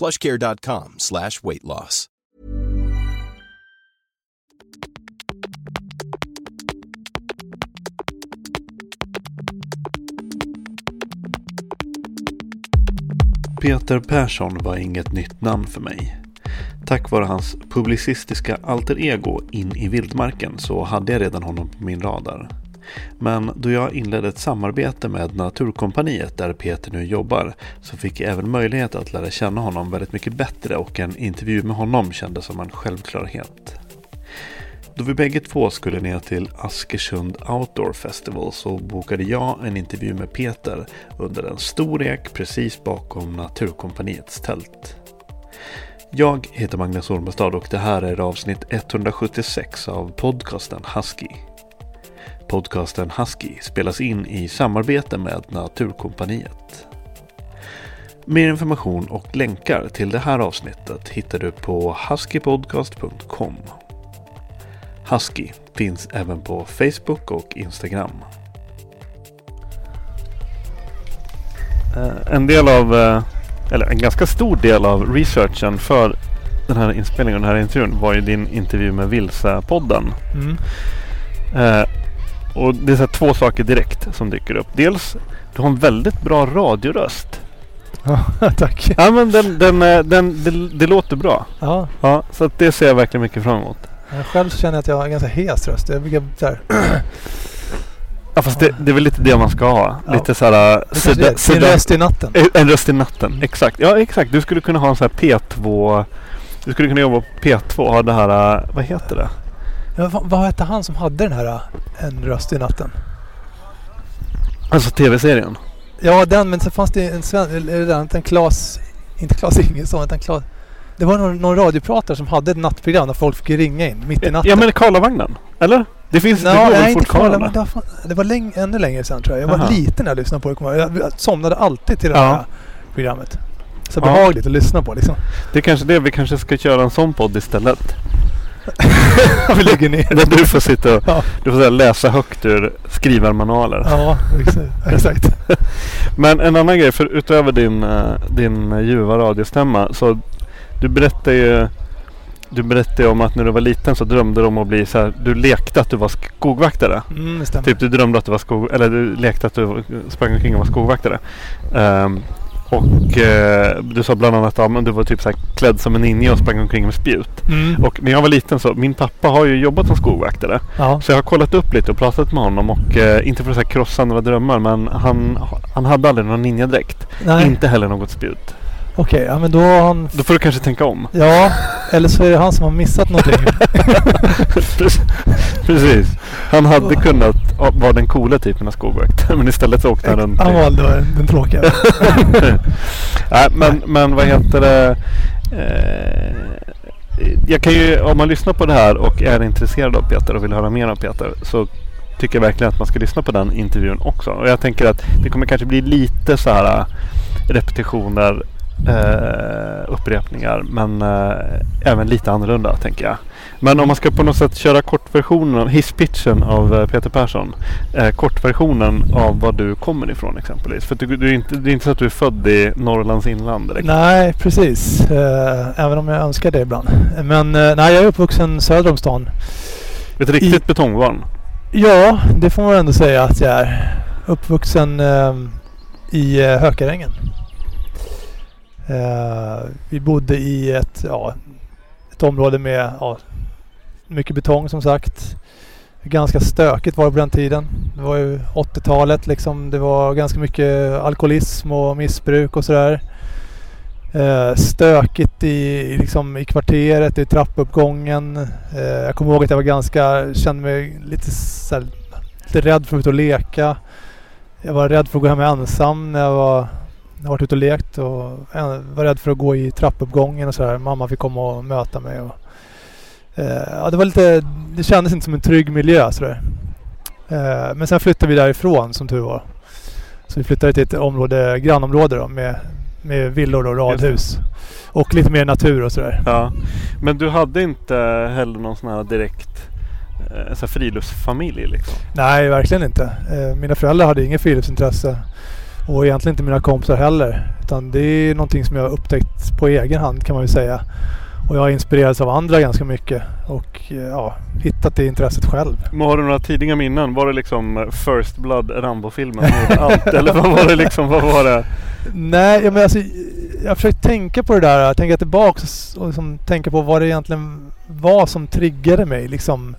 plushcare.com slash weight loss. Peter Persson var inget nytt namn för mig. Tack vare hans publicistiska alter ego In i vildmarken så hade jag redan honom på min radar. Men då jag inledde ett samarbete med Naturkompaniet där Peter nu jobbar så fick jag även möjlighet att lära känna honom väldigt mycket bättre och en intervju med honom kändes som en självklarhet. Då vi bägge två skulle ner till Askersund Outdoor Festival så bokade jag en intervju med Peter under en stor ek precis bakom Naturkompaniets tält. Jag heter Magnus Ormestad och det här är avsnitt 176 av podcasten Husky. Podcasten Husky spelas in i samarbete med Naturkompaniet. Mer information och länkar till det här avsnittet hittar du på huskypodcast.com. Husky finns även på Facebook och Instagram. Eh, En del av, eh, eller en ganska stor del av researchen för den här inspelningen och den här intervjun var ju din intervju med Vilsa-podden. Mm. Eh, och det är så två saker direkt som dyker upp. Dels, du har en väldigt bra radioröst. Ja, tack. Ja men den, den, eh, den, det, det låter bra. Ja, Ja, så att det ser jag verkligen mycket fram emot. jag själv känner jag att jag har en ganska hes röst. Jag brukar här, Ja fast det, det är väl lite det man ska ha. Ja. Lite såhär... det kanske är Sin röst i natten. En röst i natten, exakt. Ja exakt. Du skulle kunna ha en sån här P2... Du skulle kunna jobba på P2 och ha det här... eh, Vad heter det? Ja, vad, vad hette han som hade den här äh, En röst i natten? Alltså tv-serien. Ja, den. Men så fanns det en svensk... Eller en Klas... Inte Klas Ingesson, utan Klas... Det var någon, någon radiopratare som hade ett nattprogram där folk fick ringa in mitt i natten. Ja men Karlavagnen. Eller? Det finns... Nå, det går nej, inte? Karla, men det var, det var länge, ännu längre sedan tror jag. Jag var Aha. liten när jag lyssnade på det. Jag somnade alltid till det Ja. här programmet. Så Ja. behagligt att lyssna på liksom. Det är kanske det. Vi kanske ska köra en sån podd istället. Vi lägger ner. Där du får sitta och Ja, du får läsa högt ur skrivarmanualer. ja exakt. Men en annan grej, för utöver din, eh, din ljuva radiostämma. Så du berättade ju du berättade om att när du var liten så drömde du om att bli så här. Du lekte att du var skogvaktare. Mm. Typ du drömde att du var skog... Eller du lekte att du sprang omkring och var skogvaktare. Ehm, och eh, du sa bland annat att du var typ så klädd som en ninja och sprang omkring med spjut. Mm. Och när jag var liten så, min pappa har ju jobbat som skogvaktare. Ja. Så jag har kollat upp lite och pratat med honom och eh, inte för att så krossa några drömmar men han, han hade aldrig någon ninjadräkt. Inte heller något spjut. Okej. Ja, men då har han... Då får du kanske tänka om. Ja, eller så är det han som har missat någonting. Precis. Han hade kunnat vara den coola typen av skogvaktare men istället så åkte han runt. Han valde den, den tråkiga. Nej, men, men vad heter det? Eh, jag kan ju, om man lyssnar på det här och är intresserad av Peter och vill höra mer av Peter så tycker jag verkligen att man ska lyssna på den intervjun också. Och jag tänker att det kommer kanske bli lite så här äh, repetitioner eh, upprepningar men eh, även lite annorlunda tänker jag. Men om man ska på något sätt köra kortversionen, hisspitchen av eh, Peter Persson. Eh, kortversionen av var du kommer ifrån exempelvis. För du, du är inte, det är inte så att du är född i Norrlands inland direkt. Nej, precis. Eh, även om jag önskar det ibland. Men eh, nej, jag är uppvuxen söder om stan. Ett riktigt I- betongbarn. Ja, det får man ändå säga att jag är. Uppvuxen eh, i Hökarängen. Eh, vi bodde i ett, ja, ett område med ja, mycket betong som sagt. Ganska stökigt var det på den tiden. Det var ju 80-talet liksom. Det var ganska mycket alkoholism och missbruk och sådär. Eh, stökigt i, liksom, i kvarteret, i trappuppgången. Eh, jag kommer ihåg att jag var ganska, kände mig lite, såhär, lite rädd för att ut och leka. Jag var rädd för att gå hem ensam när jag var har varit ute och lekt och var rädd för att gå i trappuppgången och sådär. Mamma fick komma och möta mig. Och, eh, ja, det var lite, det kändes inte som en trygg miljö sådär. Eh, men sen flyttade vi därifrån som tur var. Så vi flyttade till ett område, grannområde då med, med villor och radhus. Och lite mer natur och sådär. Ja. Men du hade inte heller någon sån här direkt eh, så här friluftsfamilj liksom? Nej, verkligen inte. Eh, mina föräldrar hade inget friluftsintresse. Och egentligen inte mina kompisar heller. Utan det är någonting som jag har upptäckt på egen hand kan man ju säga. Och jag har inspirerats av andra ganska mycket. Och eh, ja, hittat det intresset själv. Men har du några tidiga minnen? Var det liksom eh, First Blood Rambo-filmen? Eller vad var det liksom? Vad var det? Nej, ja, men alltså, jag har försökt tänka på det där. Tänka tillbaka och liksom tänka på vad det egentligen var som triggade mig. Liksom,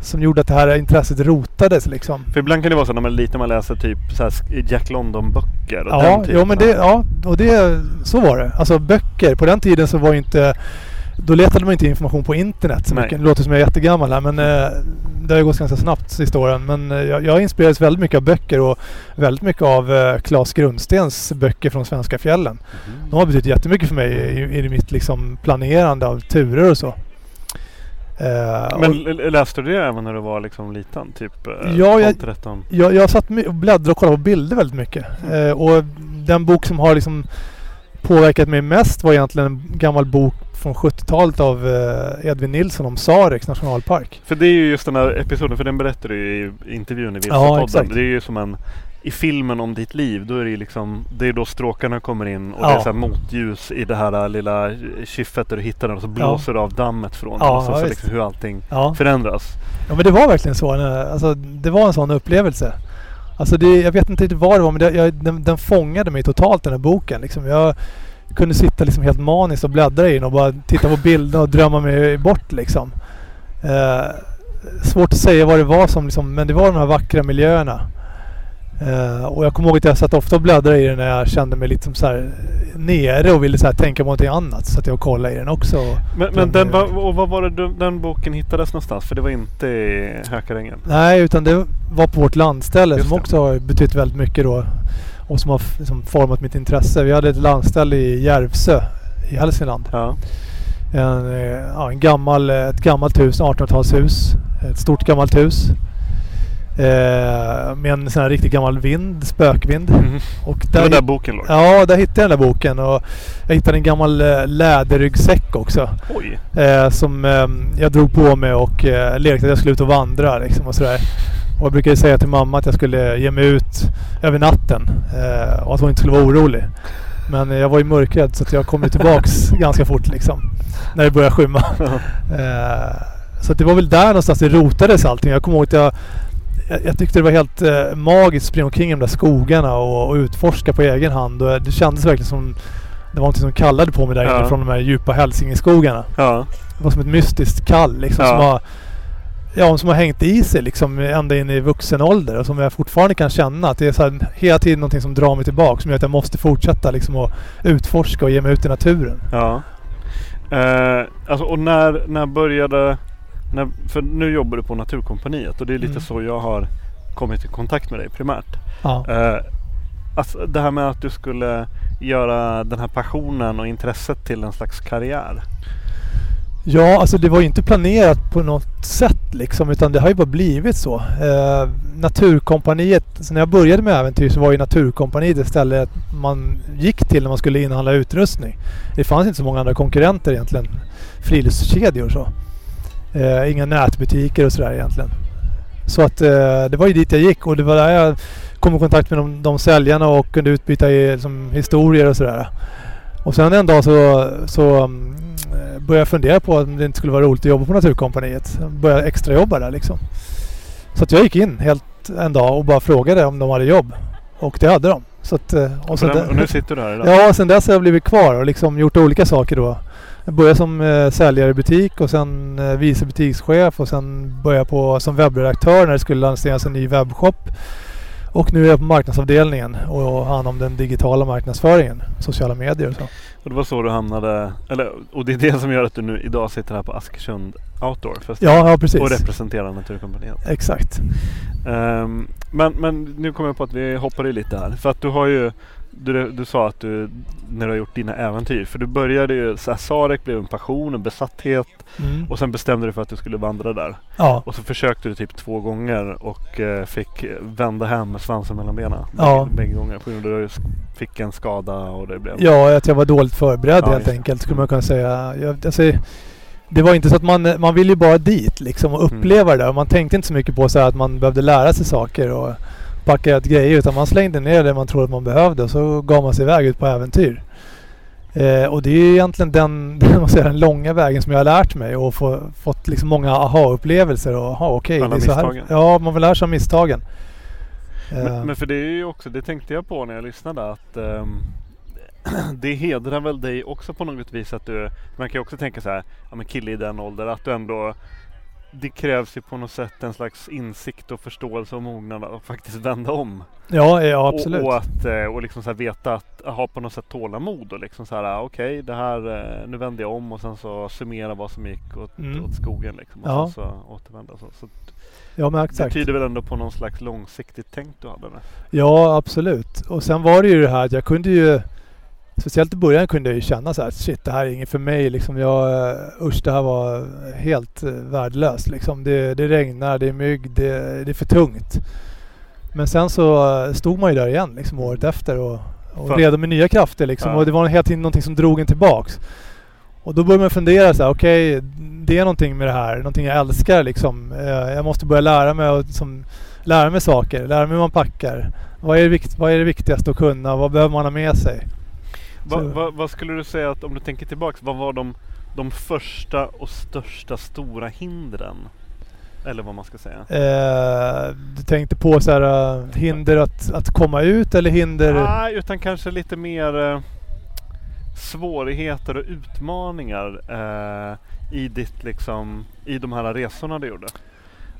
som gjorde att det här intresset rotades liksom. För ibland kan det vara så när man är liten man läser typ så Jack London-böcker. Ja, jo, men det, ja, och det, så var det. Alltså böcker. På den tiden så var ju inte... Då letade man inte information på internet så Nej. mycket. Det låter som jag är jättegammal här men eh, det har ju gått ganska snabbt sista åren. Men eh, jag, jag inspirerades väldigt mycket av böcker och väldigt mycket av eh, Claes Grundstens böcker från svenska fjällen. De har betytt jättemycket för mig i, i mitt liksom planerande av turer och så. Eh, Men och läste du det även när du var liksom liten? Typ eh, Ja, jag- 12-13? jag, jag satt och bläddrade och kollade på bilder väldigt mycket. Eh, och den bok som har liksom påverkat mig mest var egentligen en gammal bok från 70-talet av Edvin Nilsson om Sareks nationalpark. För det är ju just den här episoden, för den berättar du ju i intervjun i Ja, Vilsapodden. exakt. det är ju som en i filmen om ditt liv, då är det liksom Det är då stråkarna kommer in och Ja. det är så motljus i det här lilla kyffet där du hittar den och så blåser det av dammet från Ja, och så, ja, så liksom hur allting Ja. förändras. ja men det var verkligen så. Alltså, det var en sån upplevelse. Alltså det, jag vet inte riktigt vad det var men det, jag, den, den fångade mig totalt den här boken. Liksom. Jag kunde sitta liksom helt maniskt och bläddra i den och bara titta på bilderna och drömma mig bort liksom. Eh, svårt att säga vad det var som liksom, men det var de här vackra miljöerna. Eh, och jag kommer ihåg att jag satt ofta och bläddrade i den när jag kände mig lite som så här nere och ville så tänka på någonting annat. Så att jag kollade i den också. Men, men den, var- och vad var det den boken hittades någonstans? För det var inte i Hökarängen. Nej, utan det var på vårt landställe Just som det. också har betytt väldigt mycket då. Och som har liksom format mitt intresse. Vi hade ett landställe i Järvsö i Hälsingland. Ja. En, eh, ja, en gammal, ett gammalt hus, 1800-talshus. Ett stort gammalt hus. Eh, med en sån här riktigt gammal vind, spökvind. Mhm. Och Det var där, där boken låg. ja, där hittade jag den där boken. Och jag hittade en gammal eh, läderryggsäck också. Eh, som eh, jag drog på mig och eh, lekte att jag skulle ut och vandra liksom och sådär. Och jag brukade säga till mamma att jag skulle ge mig ut över natten. Eh, och att hon inte skulle vara orolig. Men jag var ju mörkrädd så jag kom tillbaks ganska fort liksom. När det började skymma. Eh, så det var väl där någonstans det rotades allting. Jag kommer ihåg att jag, jag, jag tyckte det var helt eh, magiskt att springa omkring i de där skogarna och, och utforska på egen hand. Och det kändes verkligen som det var någonting som kallade på mig där Ja. inne från de här djupa hälsingeskogarna. Ja. Det var som ett mystiskt kall liksom Ja. som har Ja, som har hängt i sig liksom ända in i vuxen ålder och som jag fortfarande kan känna att det är så här, hela tiden någonting som drar mig tillbaka som gör att jag måste fortsätta liksom att utforska och ge mig ut i naturen. Ja. Eh, alltså, och när, när började... När, för nu jobbar du på Naturkompaniet och det är lite Mm. så jag har kommit i kontakt med dig primärt. Ja. Eh, alltså, det här med att du skulle göra den här passionen och intresset till en slags karriär. Ja, alltså det var ju inte planerat på något sätt liksom utan det har ju bara blivit så. Eh, Naturkompaniet, så när jag började med äventyr så var ju Naturkompaniet ett ställe man gick till när man skulle inhandla utrustning. Det fanns inte så många andra konkurrenter egentligen. Friluftskedjor och så. Eh, inga nätbutiker och sådär egentligen. Så att eh, det var ju dit jag gick och det var där jag kom i kontakt med de, de säljarna och kunde utbyta i, liksom, historier och sådär. Och sen en dag så, så um, började jag fundera på om det inte skulle vara roligt att jobba på Naturkompaniet. Började extrajobba där liksom. Så att jag gick in helt en dag och bara frågade om de hade jobb. Och det hade de. Så att, eh, och, och, den, och nu sitter du här idag? Ja, sen dess har jag blivit kvar och liksom gjort olika saker då. Jag började som eh, säljare i butik och sen eh, vice butikschef och sen började på som webbredaktör när det skulle lanseras en ny webbshop. Och nu är jag på marknadsavdelningen och hand om den digitala marknadsföringen, sociala medier och så. Och det var så du hamnade, eller, och det är det som gör att du nu idag sitter här på Askersund Outdoor Festival ja, ja, precis. och representerar Naturkompaniet. Exakt. Um, men, men nu kommer jag på att vi hoppar i lite här. För att du har ju du, du sa att du, när du har gjort dina äventyr, för du började ju, så här, Sarek blev en passion, en besatthet mm. och sen bestämde du för att du skulle vandra där. Ja. Och så försökte du typ två gånger och eh, fick vända hem med svansen mellan benen. Ja. Bägge, gånger på grund av att du fick en skada och det blev... Ja, att jag var dåligt förberedd ja, helt enkelt skulle man kunna säga. Jag, alltså, det var inte så att man, man ville ju bara dit liksom och mm. uppleva mm. det där. Man tänkte inte så mycket på så att man behövde lära sig saker. Och, packat grejer utan man slängde ner det man trodde att man behövde och så gav man sig iväg ut på äventyr. Eh, och det är egentligen den, den, säga, den långa vägen som jag har lärt mig och få, fått liksom många aha-upplevelser. Och, aha, okay, Alla misstagen? Ja, man vill lära sig av misstagen. Men, eh. men, för det är ju också, det tänkte jag på när jag lyssnade att um, det hedrar väl dig också på något vis att du, man kan ju också tänka så här, ja men kille i den åldern, att du ändå det krävs ju på något sätt en slags insikt och förståelse och mognad att faktiskt vända om. Ja, ja absolut. Och, och att eh, och liksom så veta att ha på något sätt tålamod och liksom så här ah, okej okay, det här eh, nu vänder jag om och sen så summera vad som gick åt, mm. åt skogen liksom och ja. sen så återvända. Så, så ja, men exakt. Det tyder väl ändå på någon slags långsiktigt tänk du hade? Med. Ja absolut. Och sen var det ju det här att jag kunde ju Speciellt i början kunde jag ju känna så här, shit det här är inget för mig. Liksom jag, usch det här var helt eh, värdelöst. Liksom. Det, det regnar, det är mygg, det, det är för tungt. Men sen så eh, stod man ju där igen liksom, året efter och, och redo med nya krafter. Liksom. Ja. Och det var hela tiden någonting som drog en tillbaks. Och då började man fundera så här, okej okay, det är någonting med det här, någonting jag älskar liksom. Eh, jag måste börja lära mig, och, liksom, lära mig saker, lära mig hur man packar. Vad är, det vad är det viktigaste att kunna? Vad behöver man ha med sig? Va, va, vad skulle du säga att om du tänker tillbaks, vad var de, de första och största stora hindren? Eller vad man ska säga. Eh, du tänkte på så här, uh, hinder att, att komma ut eller hinder? Nej, utan kanske lite mer uh, svårigheter och utmaningar uh, i ditt liksom, i de här resorna du gjorde.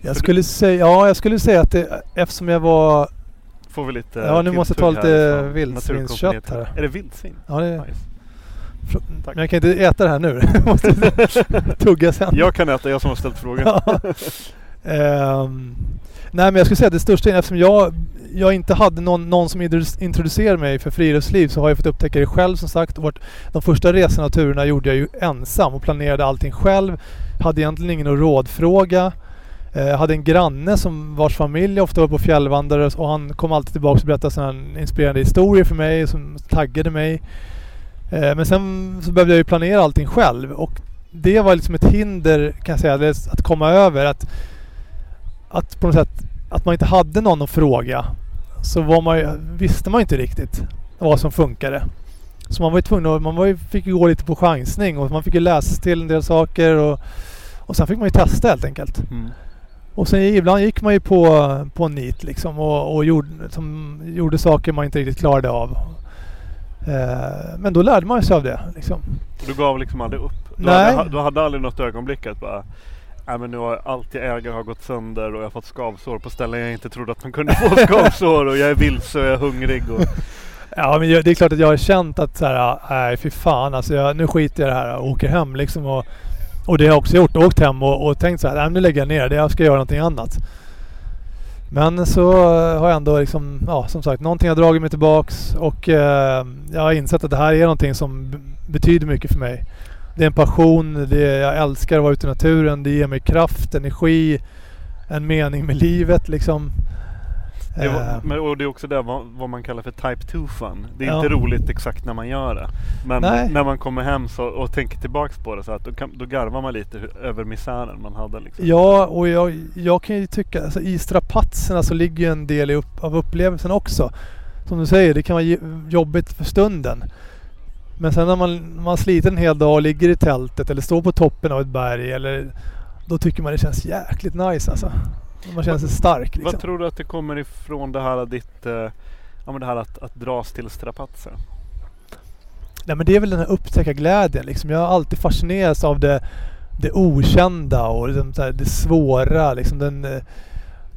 Jag skulle, säga, ja, jag skulle säga att det, eftersom jag var Får vi lite Ja nu måste ta lite vildsvinskött här. Är det vildsvin? Ja det är nice. Men jag kan inte äta det här nu. jag måste tugga sen. Jag kan äta, jag som har ställt frågan. um, nej men jag skulle säga att det största, eftersom jag, jag inte hade någon, någon som introducerade mig för friluftsliv så har jag fått upptäcka det själv som sagt. De första resorna och turerna gjorde jag ju ensam och planerade allting själv. Hade egentligen ingen att rådfråga. Jag hade en granne som vars familj ofta var på fjällvandrare och han kom alltid tillbaka och berättade sådana inspirerande historier för mig som taggade mig. Eh, men sen så behövde jag ju planera allting själv och det var liksom ett hinder kan jag säga att komma över. Att, att på något sätt att man inte hade någon att fråga så var man, visste man inte riktigt vad som funkade. Så man var ju tvungen att, man var ju, fick ju gå lite på chansning och man fick ju läsa till en del saker och, och sen fick man ju testa helt enkelt. Mm. Och sen ibland gick man ju på, på nit liksom och, och gjorde, som, gjorde saker man inte riktigt klarade av. Eh, men då lärde man sig av det. Liksom. Du gav liksom aldrig upp? Du, Nej. Hade, du hade aldrig något ögonblick att bara Nej men nu har allt jag äger har gått sönder och jag har fått skavsår på ställen jag inte trodde att man kunde få skavsår och jag är vilse och jag är hungrig. Och... Ja men det är klart att jag har känt att så här, nej fy fan alltså jag, nu skiter jag i det här och åker hem liksom och och det har jag också gjort. Åkt hem och, och tänkt så här, nu lägger jag ner det. Jag ska göra någonting annat. Men så eh, har jag ändå liksom, ja som sagt, någonting har dragit mig tillbaks och eh, jag har insett att det här är någonting som betyder mycket för mig. Det är en passion, det är, jag älskar att vara ute i naturen, det ger mig kraft, energi, en mening med livet liksom. Det var, Eh, men, och det är också det vad, vad man kallar för type 2 fun. Det är Ja. inte roligt exakt när man gör det. Men Nej. när man kommer hem så, och tänker tillbaks på det så att då, kan, då garvar man lite över misären man hade. Liksom. Ja, och jag, jag kan ju tycka, alltså i strapatserna så ligger ju en del upp, av upplevelsen också. Som du säger, det kan vara jobbigt för stunden. Men sen när man, man sliter en hel dag och ligger i tältet eller står på toppen av ett berg eller då tycker man det känns jäkligt nice alltså. Man känner sig stark liksom. Vad tror du att det kommer ifrån det här ditt, eh, ja men det här att, att dras till strapatser? Nej men det är väl den här upptäcka glädjen liksom. Jag har alltid fascinerats av det, det okända och liksom det svåra. Liksom den, eh,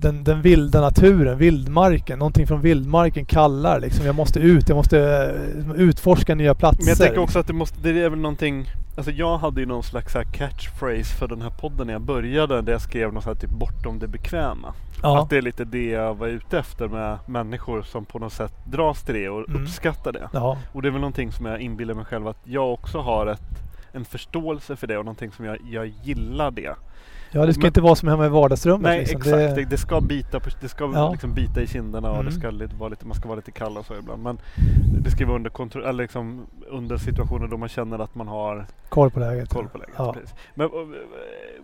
den, den vilda naturen, vildmarken. Någonting från vildmarken kallar liksom. Jag måste ut, jag måste eh, utforska nya platser. Men jag tänker också att det måste, det är väl någonting Alltså jag hade ju någon slags catchphrase för den här podden när jag började där jag skrev något så här typ bortom det bekväma. ja. Att det är lite det jag var ute efter med människor som på något sätt dras till det och Mm. uppskattar det. ja. Och det är väl någonting som jag inbillar mig själv att jag också har ett, en förståelse för det och någonting som jag, jag gillar det. Ja, det ska Men- inte vara som hemma i vardagsrummet. Nej liksom. exakt, det, Det, det ska bita, på, det ska Ja. liksom bita i kinderna och det Mm. ska lite, vara lite, man ska vara lite kall och så ibland. Men det ska vara under, kontroll, eller liksom under situationer då man känner att man har koll på läget. koll på läget. Ja. Men eh,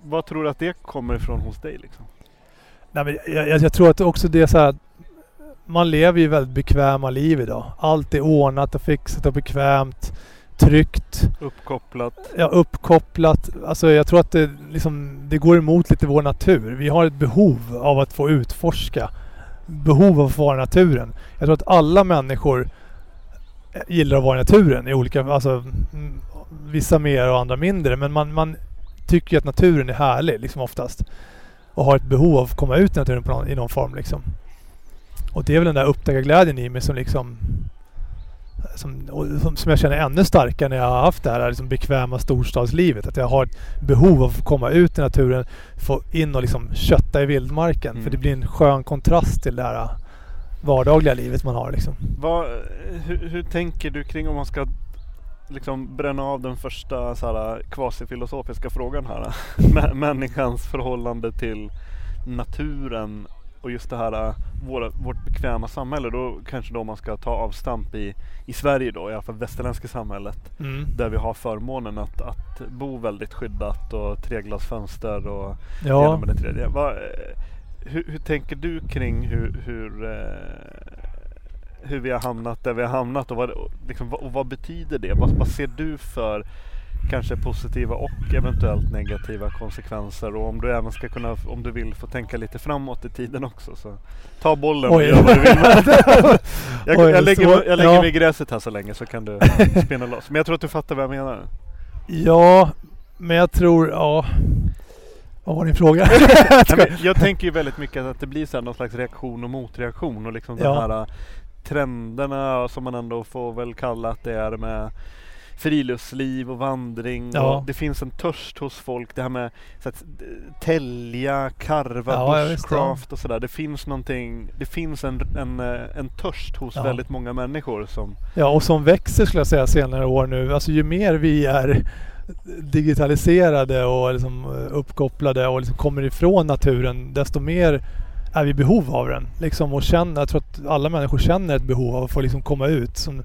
vad tror du att det kommer ifrån hos dig? Liksom? Nej, men jag, jag, jag tror att också det är så här man lever ju väldigt bekväma liv idag. Allt är ordnat och fixat och bekvämt. Tryggt. Uppkopplat? Ja, uppkopplat. Alltså jag tror att det, liksom, det går emot lite vår natur. Vi har ett behov av att få utforska. Behov av att få vara i naturen. Jag tror att alla människor eh, gillar att vara i naturen. I olika, alltså, vissa mer och andra mindre. Men man, man tycker ju att naturen är härlig liksom oftast. Och har ett behov av att komma ut i naturen någon, i någon form. Liksom. Och det är väl den där upptäckarglädjen i mig som liksom som, som, som jag känner ännu starkare när jag har haft det här liksom bekväma storstadslivet. Att jag har ett behov av att komma ut i naturen, få in och liksom kötta i vildmarken. Mm. För det blir en skön kontrast till det här äh, vardagliga livet man har. Liksom. Vad, hur, hur tänker du kring om man ska liksom bränna av den första så här, kvasifilosofiska frågan här? Mä- Människans förhållande till naturen och just det här äh, våra, vårt bekväma samhälle. Då kanske då man ska ta avstamp i, i Sverige då, i alla fall västerländska samhället. Mm. Där vi har förmånen att, att bo väldigt skyddat och treglasfönster och det Ja, ena med det tredje. Vad, eh, hur, hur tänker du kring hur, hur, eh, hur vi har hamnat där vi har hamnat och vad, liksom, vad, och vad betyder det? Vad, vad ser du för kanske positiva och eventuellt negativa konsekvenser och om du även ska kunna, om du vill få tänka lite framåt i tiden också så ta bollen och Oj. gör vad du vill jag, Oj, jag lägger, så- jag lägger ja. mig i gräset här så länge så kan du spinna loss. Men jag tror att du fattar vad jag menar. ja, men jag tror... Ja. Vad var din fråga? Men jag tänker ju väldigt mycket att det blir så här någon slags reaktion och motreaktion och liksom Ja. de här äh, trenderna som man ändå får väl kalla att det är med friluftsliv och vandring. Ja. Och det finns en törst hos folk. Det här med så att, eh, tälja, karva, Ja, bushcraft och sådär. Det finns någonting, det finns en, en, eh, en törst hos Ja. väldigt många människor som Ja, och som växer skulle jag säga senare år nu. Alltså ju mer vi är digitaliserade och liksom eh, uppkopplade och liksom kommer ifrån naturen desto mer är vi i behov av den. Liksom och känner, jag tror att alla människor känner ett behov av att få liksom komma ut. Som,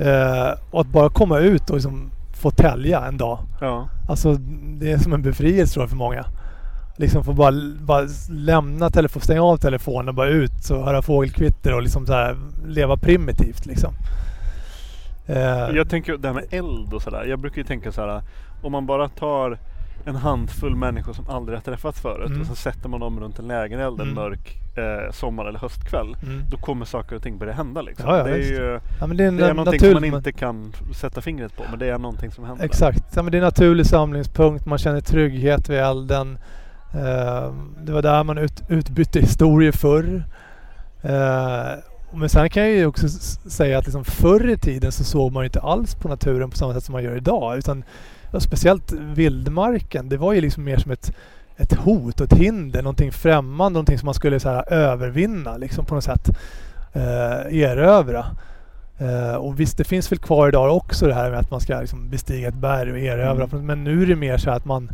eh, och att bara komma ut och liksom få tälja en dag. ja, Alltså det är som en befrielse tror jag för många. Liksom få bara, bara lämna telefon, stänga av telefonen och bara ut och höra fågelkvitter och liksom så här leva primitivt liksom. Eh, Jag tänker det här med eld och sådär. Jag brukar ju tänka så här. Om man bara tar en handfull människor som aldrig har träffats förut Mm. och så sätter man dem runt en lägereld en Mm. mörk eh, sommar eller höstkväll. mm. Då kommer saker och ting börja hända liksom. Ja, ja, det är visst. ju Ja, det är, det är någonting som man inte kan sätta fingret på men det är någonting som händer. Exakt. Ja, men det är en naturlig samlingspunkt. Man känner trygghet vid elden. Eh, det var där man ut, utbytte historier förr. Eh, men sen kan jag ju också säga att liksom förr i tiden så såg man inte alls på naturen på samma sätt som man gör idag. Utan speciellt vildmarken. Det var ju liksom mer som ett, ett hot och ett hinder. Någonting främmande. Någonting som man skulle så här, övervinna liksom på något sätt. Eh, erövra. Eh, och visst, det finns väl kvar idag också det här med att man ska liksom bestiga ett berg och erövra. Mm. Men nu är det mer så att man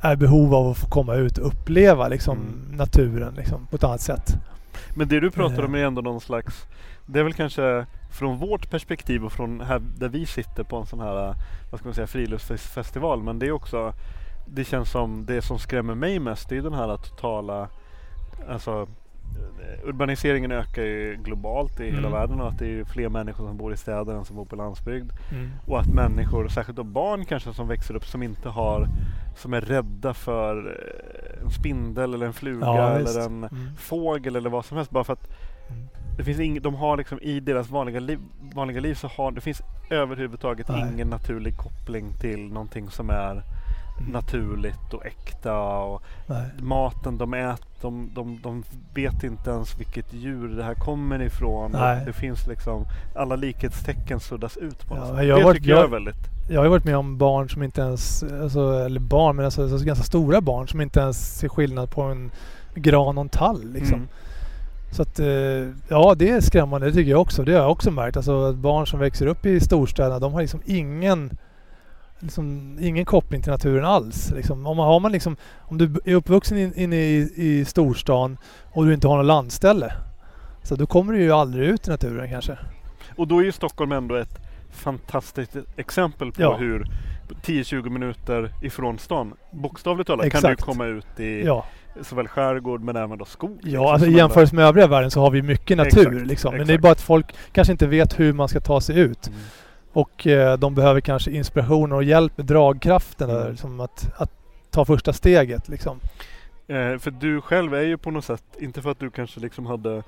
är i behov av att få komma ut och uppleva liksom, Mm. naturen liksom, på ett annat sätt. Men det du pratar om Eh. är ändå någon slags Det är väl kanske från vårt perspektiv och från här där vi sitter på en sån här Vad ska man säga friluftsfestival men det är också Det känns som det som skrämmer mig mest det är den här totala Alltså Urbaniseringen ökar ju globalt i hela Mm. världen och att det är fler människor som bor i städer än som bor på landsbygd. Mm. Och att människor, särskilt då barn kanske som växer upp som inte har Som är rädda för eh, en spindel eller en fluga Ja, eller en Mm. fågel eller vad som helst bara för att Mm. Det finns ing, de har liksom i deras vanliga liv, vanliga liv så har det finns överhuvudtaget Nej. ingen naturlig koppling till någonting som är naturligt och äkta och Nej. maten de äter, de, de, de vet inte ens vilket djur det här kommer ifrån. Det finns liksom alla likhetstecken suddas ut på något Ja, sätt. jag Det varit- tycker jag är jag- väldigt Jag har varit med om barn som inte ens, alltså, eller barn, men alltså, alltså ganska stora barn som inte ens ser skillnad på en gran och en tall. Liksom. Mm. Så att, eh, ja det är skrämmande, det tycker jag också. Det har jag också märkt. Alltså att barn som växer upp i storstäderna, de har liksom ingen Liksom, ingen koppling till naturen alls. Liksom, om, man, har man liksom, om du är uppvuxen in- inne i, i storstan och du inte har något landställe. Så då kommer du ju aldrig ut i naturen kanske. Och då är ju Stockholm ändå ett fantastiskt exempel på Ja. hur 10-20 minuter ifrån stan, bokstavligt talat, kan du Exakt. komma ut i Ja, såväl skärgård men även då skog. liksom, ja alltså i jämförelse med övriga världen så har vi mycket natur. Exakt, liksom. Men det är exakt. bara att folk kanske inte vet hur man ska ta sig ut. Mm. Och eh, de behöver kanske inspiration och hjälp med dragkraften. Där, Mm. liksom att, att ta första steget. Liksom. Eh, för du själv är ju på något sätt, inte för att du kanske liksom hade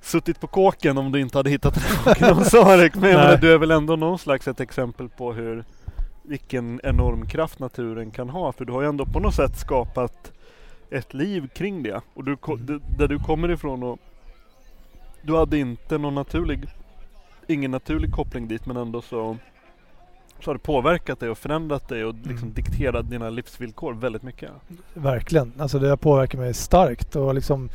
suttit på kåken om du inte hade hittat den om Sarek. Men Nej. du är väl ändå någon slags ett exempel på hur vilken enorm kraft naturen kan ha. För du har ju ändå på något sätt skapat ett liv kring det. Och du, Mm. där du kommer ifrån och du hade inte någon naturlig, ingen naturlig koppling dit men ändå så så har det påverkat dig och förändrat dig och liksom Mm. dikterat dina livsvillkor väldigt mycket. Verkligen. Alltså det har påverkat mig starkt och liksom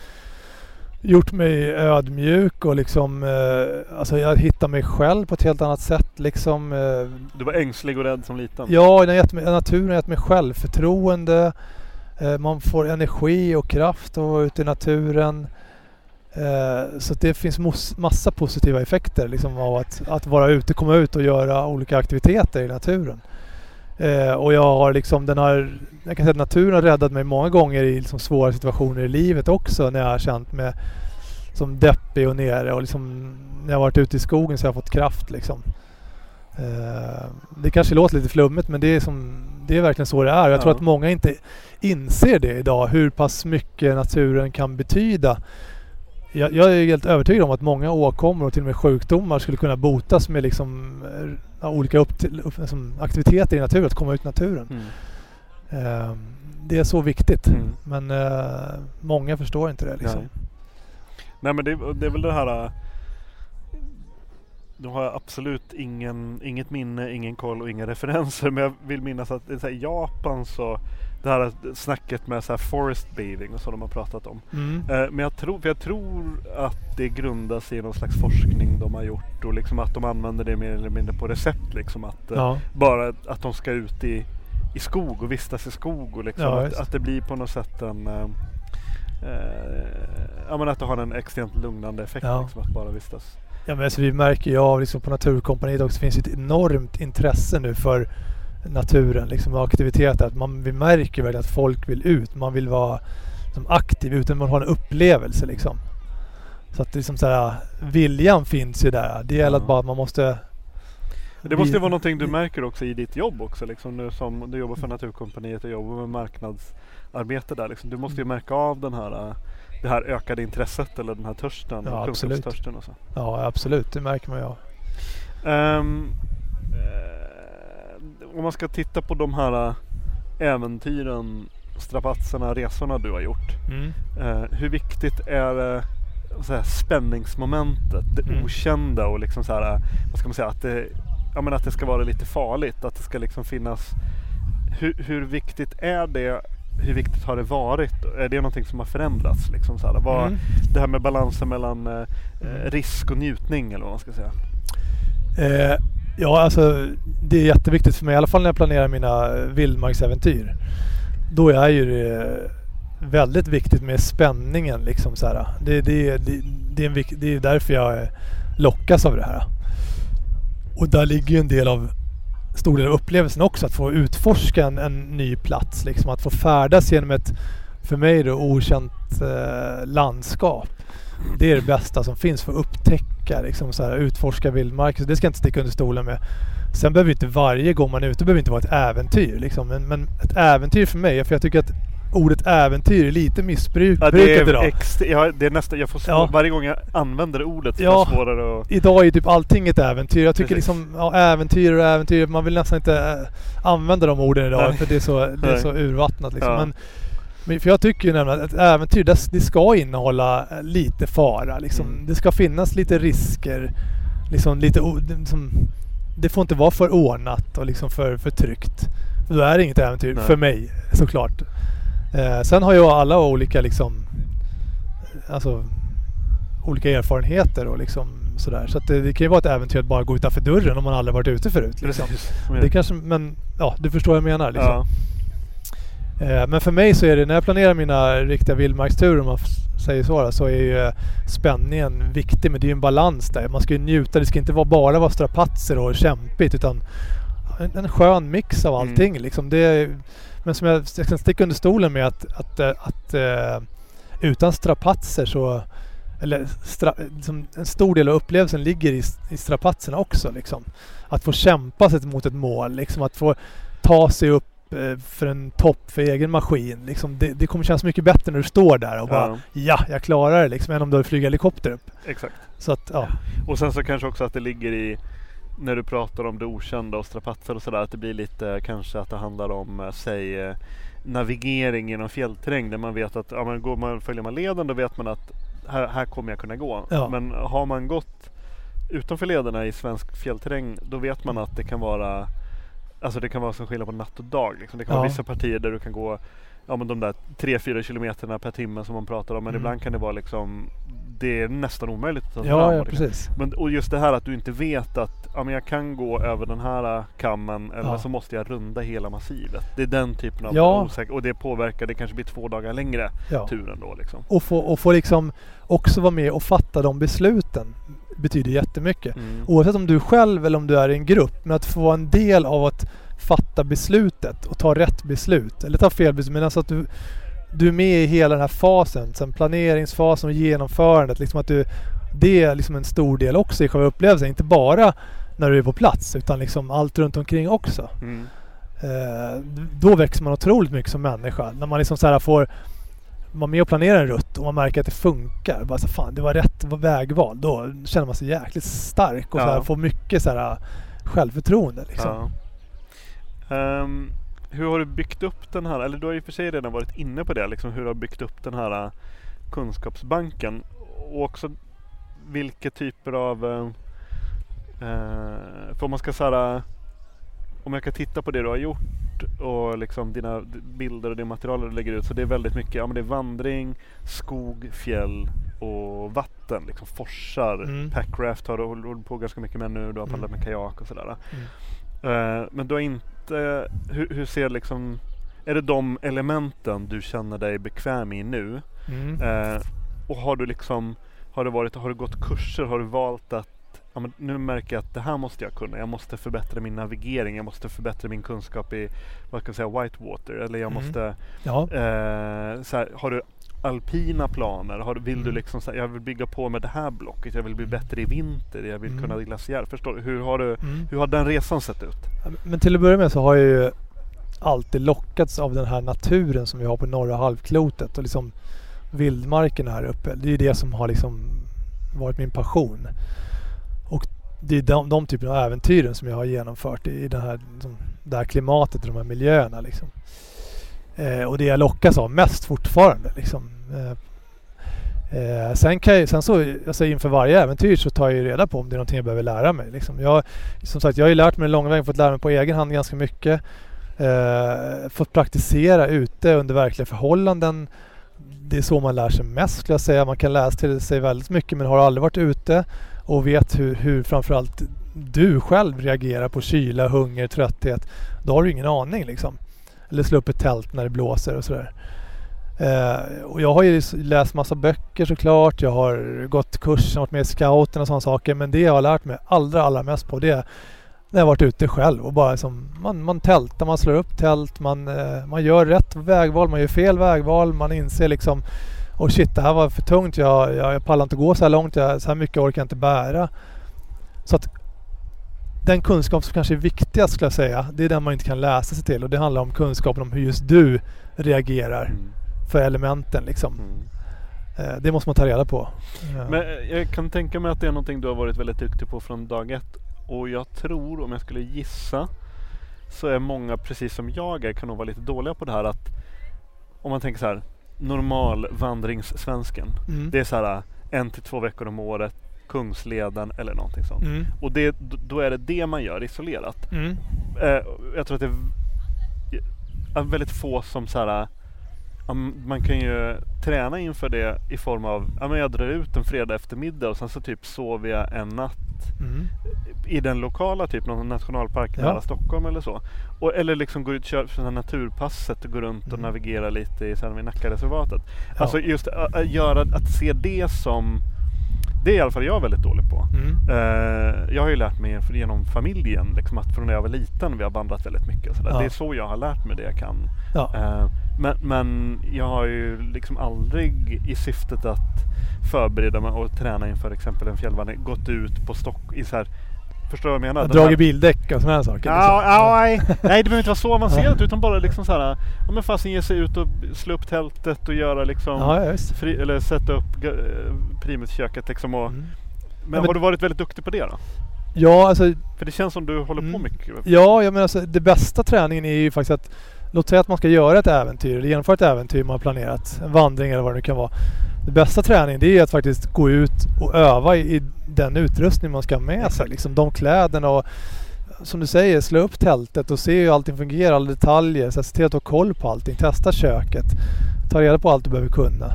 gjort mig ödmjuk och liksom eh, alltså jag hittar mig själv på ett helt annat sätt liksom. Eh, Du var ängslig och rädd som liten. ja, den har gett mig, naturen har gett mig självförtroende. Eh, man får energi och kraft av att vara ute i naturen. Eh, så det finns massa positiva effekter liksom, av att, att vara ute, komma ut och göra olika aktiviteter i naturen. Eh, och jag har liksom den här, jag kan säga att naturen har räddat mig många gånger i liksom svåra situationer i livet också när jag har känt mig som deppig och nere och liksom när jag har varit ute i skogen så har jag fått kraft liksom. Eh, det kanske låter lite flummigt men det är, som, det är verkligen så det är. Jag tror Ja. att många inte inser det idag hur pass mycket naturen kan betyda. Jag, jag är helt övertygad om att många åkommor och till och med sjukdomar skulle kunna botas med liksom, eh, olika upp till, upp, liksom, aktiviteter i naturen, att komma ut i naturen. Mm. Eh, det är så viktigt. Mm. Men eh, många förstår inte det. Liksom. Nej. Nej men det, det är väl det här äh, Nu har jag absolut ingen, inget minne, ingen koll och inga referenser men jag vill minnas att i Japan så Det här snacket med så här forest bathing och så de har pratat om. Mm. Eh, Men jag tror, jag tror att det grundas i någon slags forskning de har gjort och liksom att de använder det mer eller mindre på recept liksom att eh, Ja. bara att de ska ut i, i skog och vistas i skog och liksom Ja, att, att det blir på något sätt en eh, eh, Ja men att det har en extremt lugnande effekt Ja. liksom, att bara vistas. Ja, men alltså, vi märker ju av liksom på Naturkompaniet också, det finns ett enormt intresse nu för naturen liksom, och aktiviteter. Att man, vi märker verkligen att folk vill ut. Man vill vara liksom, aktiv ute, man har en upplevelse liksom. Så att liksom, så här, viljan finns ju där. Det gäller att bara att man måste... Det måste ju vara någonting du märker också i ditt jobb också liksom nu som du jobbar för Naturkompaniet och jobbar med marknadsarbete där liksom. Du måste ju märka av den här eh, det här ökade intresset eller den här törsten, Ja, absolut. och så. Ja, absolut. Det märker man ju av. Eh, om man ska titta på de här eh, äventyren, strapatserna, resorna du har gjort. Mm. Eh, hur viktigt är det så här, spänningsmomentet, det Mm. okända och liksom så här, vad ska man säga, att det, ja, men att det ska vara lite farligt, att det ska liksom finnas hur, hur viktigt är det? Hur viktigt har det varit? Är det någonting som har förändrats? Liksom så här, vad, Mm. Det här med balansen mellan eh, eh, Mm. risk och njutning eller vad man ska säga. Eh, ja, alltså det är jätteviktigt för mig, i alla fall när jag planerar mina eh, vildmarksäventyr. då är ju det väldigt viktigt med spänningen. Liksom så här. Det, det, det, det, är en, det är därför jag lockas av det här. Och där ligger ju en del av stor del av upplevelsen också. Att få utforska en, en ny plats. Liksom. Att få färdas genom ett, för mig då, okänt eh, landskap. Det är det bästa som finns för att upptäcka, liksom, så här, utforska vildmark. Så det ska jag inte sticka under stolen med. Sen behöver inte varje gång man är ute behöver inte vara ett äventyr. Liksom. Men, men ett äventyr för mig, för jag tycker att ordet äventyr är lite missbrukat ja, det är idag. Ja, det är nästan, jag får svår, ja. Varje gång jag använder ordet ja, får svårare att... Idag är ju typ allting ett äventyr. Jag tycker Precis. liksom, ja, äventyr och äventyr, man vill nästan inte äh, använda de orden idag Nej. för det är så, det är så urvattnat liksom. Ja. Men, för jag tycker ju nämligen att ett äventyr, det, det ska innehålla lite fara liksom. Mm. Det ska finnas lite risker. Liksom lite, liksom, det får inte vara för ordnat och liksom för, för tryggt. Då är det inget äventyr Nej. för mig såklart. Eh, sen har ju alla olika liksom alltså, olika erfarenheter och liksom sådär. Så det, det, kan ju vara ett äventyr att bara gå utanför dörren om man aldrig varit ute förut. Liksom. Det kanske, men ja, du förstår vad jag menar. Liksom. Ja. Eh, men för mig så är det, när jag planerar mina riktiga vildmarksturer om man säger så, så är ju spänningen viktig. Men det är ju en balans där. Man ska ju njuta. Det ska inte vara bara vara strapatser och kämpigt utan en, en skön mix av mm. allting. Mm. Liksom. Det, men som jag, jag kan sticka under stolen med att, att, att, att uh, utan strapatser så eller stra, liksom en stor del av upplevelsen ligger i, i strapatserna också. Liksom. Att få kämpa sig mot ett mål, liksom, att få ta sig upp eh, för en topp för egen maskin. Liksom, det, det kommer kännas mycket bättre när du står där och bara ja, jag klarar det liksom, än om du flyger helikopter upp. Exakt. Så att, ja. Och sen så kanske också att det ligger i när du pratar om det okända och strapatser och sådär att det blir lite kanske att det handlar om, eh, säg eh, navigering genom fjällterräng där man vet att ja, man går man, följer man leden då vet man att här, här kommer jag kunna gå. Ja. Men har man gått utanför lederna i svensk fjällterräng då vet man att det kan vara Alltså det kan vara som skillnad på natt och dag. Liksom. Det kan ja. vara vissa partier där du kan gå ja, men de där 3-4 kilometerna per timme som man pratar om. Men mm. ibland kan det vara liksom det är nästan omöjligt att ja, ja, precis. Men, och just det här att du inte vet att ja, men jag kan gå över den här kammen eller ja. så måste jag runda hela massivet. Det är den typen av ja. osäker och det påverkar, det kanske blir två dagar längre ja. turen då liksom. Och få, och få liksom också vara med och fatta de besluten betyder jättemycket. Mm. Oavsett om du själv eller om du är i en grupp. Men att få vara en del av att fatta beslutet och ta rätt beslut. Eller ta fel beslut. Men alltså att du du är med i hela den här fasen, sen planeringsfasen och genomförandet. Liksom att du, det är liksom en stor del också i själva upplevelsen. Inte bara när du är på plats utan liksom allt runt omkring också. Mm. Eh, då växer man otroligt mycket som människa. När man liksom så här får vara med och planera en rutt och man märker att det funkar. Bara så, fan, det var rätt vägval. Då känner man sig jäkligt stark och ja. så får mycket så här, självförtroende. Liksom. Ja. Um, hur har du byggt upp den här, eller du har ju för sig redan varit inne på det, liksom hur du har byggt upp den här äh, kunskapsbanken och också vilka typer av, eh, för om man ska säga om jag kan titta på det du har gjort och liksom dina bilder och det material du lägger ut så det är väldigt mycket, ja men det är vandring, skog, fjäll och vatten, liksom forsar. Mm. Packraft har du hållit på ganska mycket med nu, du har paddlat mm. med kajak och sådär. Mm. Uh, men du har inte eh, hur, hur, ser liksom, är det de elementen du känner dig bekväm i nu? Mm. Eh, och har du liksom, har du, varit, har du gått kurser, har du valt att ja, men nu märker jag att det här måste jag kunna. Jag måste förbättra min navigering. Jag måste förbättra min kunskap i vad ska jag säga, whitewater. Eller jag mm. måste... Ja. Eh, så här, har du alpina planer? Har, vill mm. du liksom så här, jag vill bygga på med det här blocket. Jag vill bli bättre i vinter. Jag vill mm. kunna glaciär. Förstår du? Hur har, du, mm. hur har den resan sett ut? Men till att börja med så har jag ju alltid lockats av den här naturen som vi har på norra halvklotet och liksom vildmarken här uppe. Det är ju det som har liksom varit min passion. Och det är de, de typerna av äventyren som jag har genomfört i det här, liksom, det här klimatet och de här miljöerna. Liksom. Eh, och det jag lockas av mest fortfarande. Liksom. Eh, eh, sen, kan jag, sen så, alltså inför varje äventyr så tar jag ju reda på om det är någonting jag behöver lära mig. Liksom. Jag, som sagt, jag har ju lärt mig lång väg, fått lära mig på egen hand ganska mycket. Eh, fått praktisera ute under verkliga förhållanden. Det är så man lär sig mest skulle jag säga. Man kan läsa till sig väldigt mycket men har aldrig varit ute och vet hur, hur framförallt du själv reagerar på kyla, hunger, trötthet. Då har du ingen aning liksom. Eller slå upp ett tält när det blåser och sådär. Eh, och jag har ju läst massa böcker såklart. Jag har gått kurser, varit med i scouten och sådana saker. Men det jag har lärt mig allra, allra mest på det är när jag varit ute själv och bara liksom, man, man tältar, man slår upp tält, man, eh, man gör rätt vägval, man gör fel vägval, man inser liksom och shit det här var för tungt, jag, jag, jag pallar inte gå så här långt, jag, så här mycket orkar jag inte bära. Så att den kunskap som kanske är viktigast skulle jag säga, det är den man inte kan läsa sig till och det handlar om kunskapen om hur just du reagerar mm för elementen liksom. Mm. Eh, det måste man ta reda på. Men jag kan tänka mig att det är någonting du har varit väldigt duktig på från dag ett och jag tror, om jag skulle gissa, så är många, precis som jag är, kan nog vara lite dåliga på det här att om man tänker så här, normal vandringssvensken. Mm. Det är så här en till två veckor om året, Kungsleden eller någonting sånt. Mm. Och det, då är det det man gör isolerat. Mm. Eh, jag tror att det är väldigt få som så här man kan ju träna inför det i form av, ja men jag drar ut en fredag eftermiddag och sen så typ sover jag en natt mm. i den lokala, typ någon nationalpark ja. nära Stockholm eller så. Och, eller liksom går ut och kör för naturpasset och går runt mm. och navigerar lite i Nackareservatet. Ja. Alltså just att, göra, att se det som det är i alla fall jag väldigt dålig på. Mm. Uh, jag har ju lärt mig genom familjen, liksom att från när jag var liten vi har vandrat väldigt mycket. Och ja. Det är så jag har lärt mig det jag kan. Ja. Uh, men, men jag har ju liksom aldrig i syftet att förbereda mig och träna inför exempel en fjällvandring gått ut på stock i så här Förstår du vad jag menar? Dragit bildäck och sådana saker? Ja, liksom. ja, nej. nej, det behöver inte vara så avancerat utan bara liksom så här, ja men fasen ge sig ut och slå upp tältet och göra liksom, ja, fri, eller sätta upp äh, primusköket liksom och, mm. men, men, har du varit väldigt duktig på det då? Ja, alltså. För det känns som du håller mm. på mycket. Ja, jag menar alltså, det bästa träningen är ju faktiskt att Låt säga att man ska göra ett äventyr, eller genomföra ett äventyr man har planerat. En vandring eller vad det nu kan vara. Det bästa träningen det är att faktiskt gå ut och öva i, i den utrustning man ska ha med sig. Liksom de kläderna och som du säger, slå upp tältet och se hur allting fungerar, alla detaljer. Så se till att du har koll på allting. Testa köket. Ta reda på allt du behöver kunna.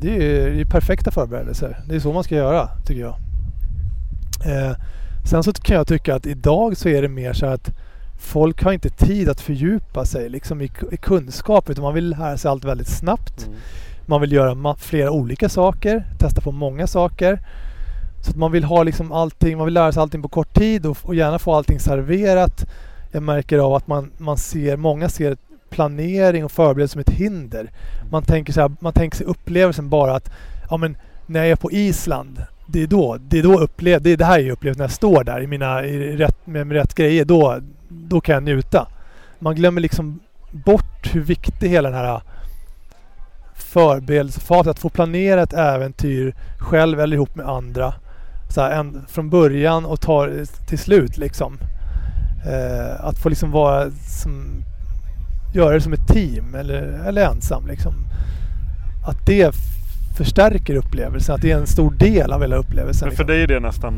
Det är ju det är perfekta förberedelser. Det är så man ska göra, tycker jag. Eh, sen så kan jag tycka att idag så är det mer så att folk har inte tid att fördjupa sig liksom i, i kunskap utan man vill lära sig allt väldigt snabbt. Mm. Man vill göra flera olika saker, testa på många saker. Så att man vill ha liksom allting, man vill lära sig allting på kort tid och, och gärna få allting serverat. Jag märker av att man, man ser, många ser planering och förberedelse som ett hinder. Man tänker, så här, man tänker sig upplevelsen bara att ja, men när jag är på Island det är då, det är då upplev, det, det här är upplevt när jag står där i mina, i rätt, med, med rätt grejer. Då, då kan jag njuta. Man glömmer liksom bort hur viktig hela den här äh, förberedelsefasen, att få planera ett äventyr själv eller ihop med andra. Så här, en, från början och ta till slut liksom. Eh, att få liksom vara som, göra det som ett team eller, eller ensam liksom. Att det förstärker upplevelsen, att det är en stor del av hela upplevelsen. Men för liksom. dig är det nästan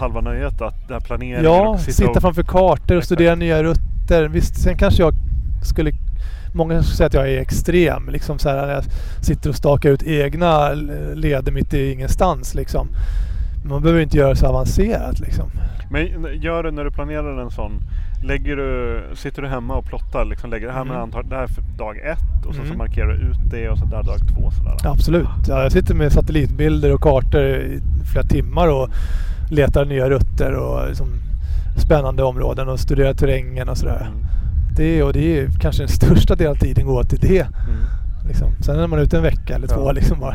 halva nöjet att det här planeringen Ja, sitta, sitta och... framför kartor och studera nya rutter. Visst, sen kanske jag skulle Många skulle säga att jag är extrem. Liksom så här, jag sitter och stakar ut egna leder mitt i ingenstans. Liksom. Man behöver inte göra det så avancerat. Liksom. Men gör du när du planerar en sån Lägger du, sitter du hemma och plottar, liksom lägger det här med mm. antal, det här är dag ett och så, mm. så markerar du ut det och så där dag två. Sådär. Absolut. Ja, jag sitter med satellitbilder och kartor i flera timmar och letar nya rutter och liksom spännande områden och studerar terrängen och sådär. Mm. Det, och det är kanske den största delen av tiden går till det. Mm. Liksom. Sen är man ute en vecka eller två. Ja. Liksom bara.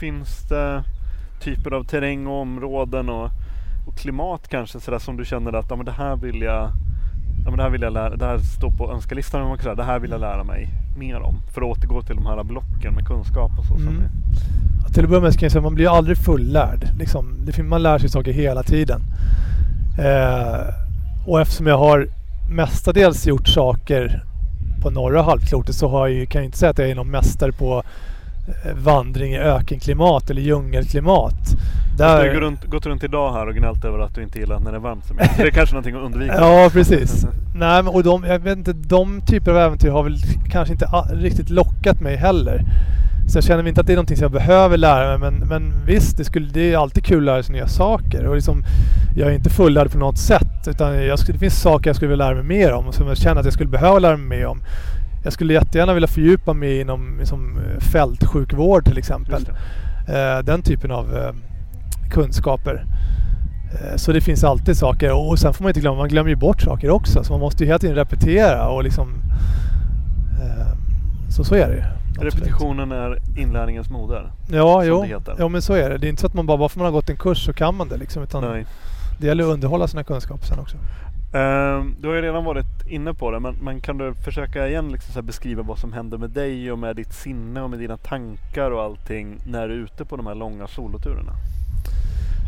Finns det typer av terräng och områden och, och klimat kanske sådär som du känner att ja, men det här vill jag Ja, men det här vill jag lära, det här står på önskelistan man kan säga. Det här vill jag lära mig mer om. För att återgå till de här blocken med kunskap och så. Mm. är. Till att börja med kan jag säga att man blir aldrig fullärd. Liksom, det, man lär sig saker hela tiden. Eh, och eftersom jag har mestadels gjort saker på norra halvklotet så har jag, kan jag inte säga att jag är någon mästare på vandring i ökenklimat eller djungelklimat. Du har ju Där, gått runt, gått runt idag här och gnällt över att du inte gillar när det är varmt så mycket. Det är kanske någonting att undvika. Ja, precis. Nej, men och de, jag vet inte, de typer av äventyr har väl kanske inte riktigt lockat mig heller. Så jag känner inte att det är någonting som jag behöver lära mig. Men, men visst, det, skulle, det är alltid kul att lära sig nya saker. Och liksom, jag är inte fullärd på något sätt. Utan jag det finns saker jag skulle vilja lära mig mer om. Som jag känner att jag skulle behöva lära mig mer om. Jag skulle jättegärna vilja fördjupa mig inom liksom, eh, fältsjukvård till exempel. Eh, den typen av eh, kunskaper. Så det finns alltid saker och sen får man inte glömma, man glömmer ju bort saker också. Så man måste ju hela tiden repetera och liksom... Så så är det ju. absolut. Repetitionen är inlärningens moder. Ja, jo. jo, men så är det. Det är inte så att man bara, bara för man har gått en kurs så kan man det liksom. Utan Nej. det gäller att underhålla sina kunskaper sen också. Ehm, du har ju redan varit inne på det men, men kan du försöka igen liksom så beskriva vad som händer med dig och med ditt sinne och med dina tankar och allting när du är ute på de här långa soloturerna?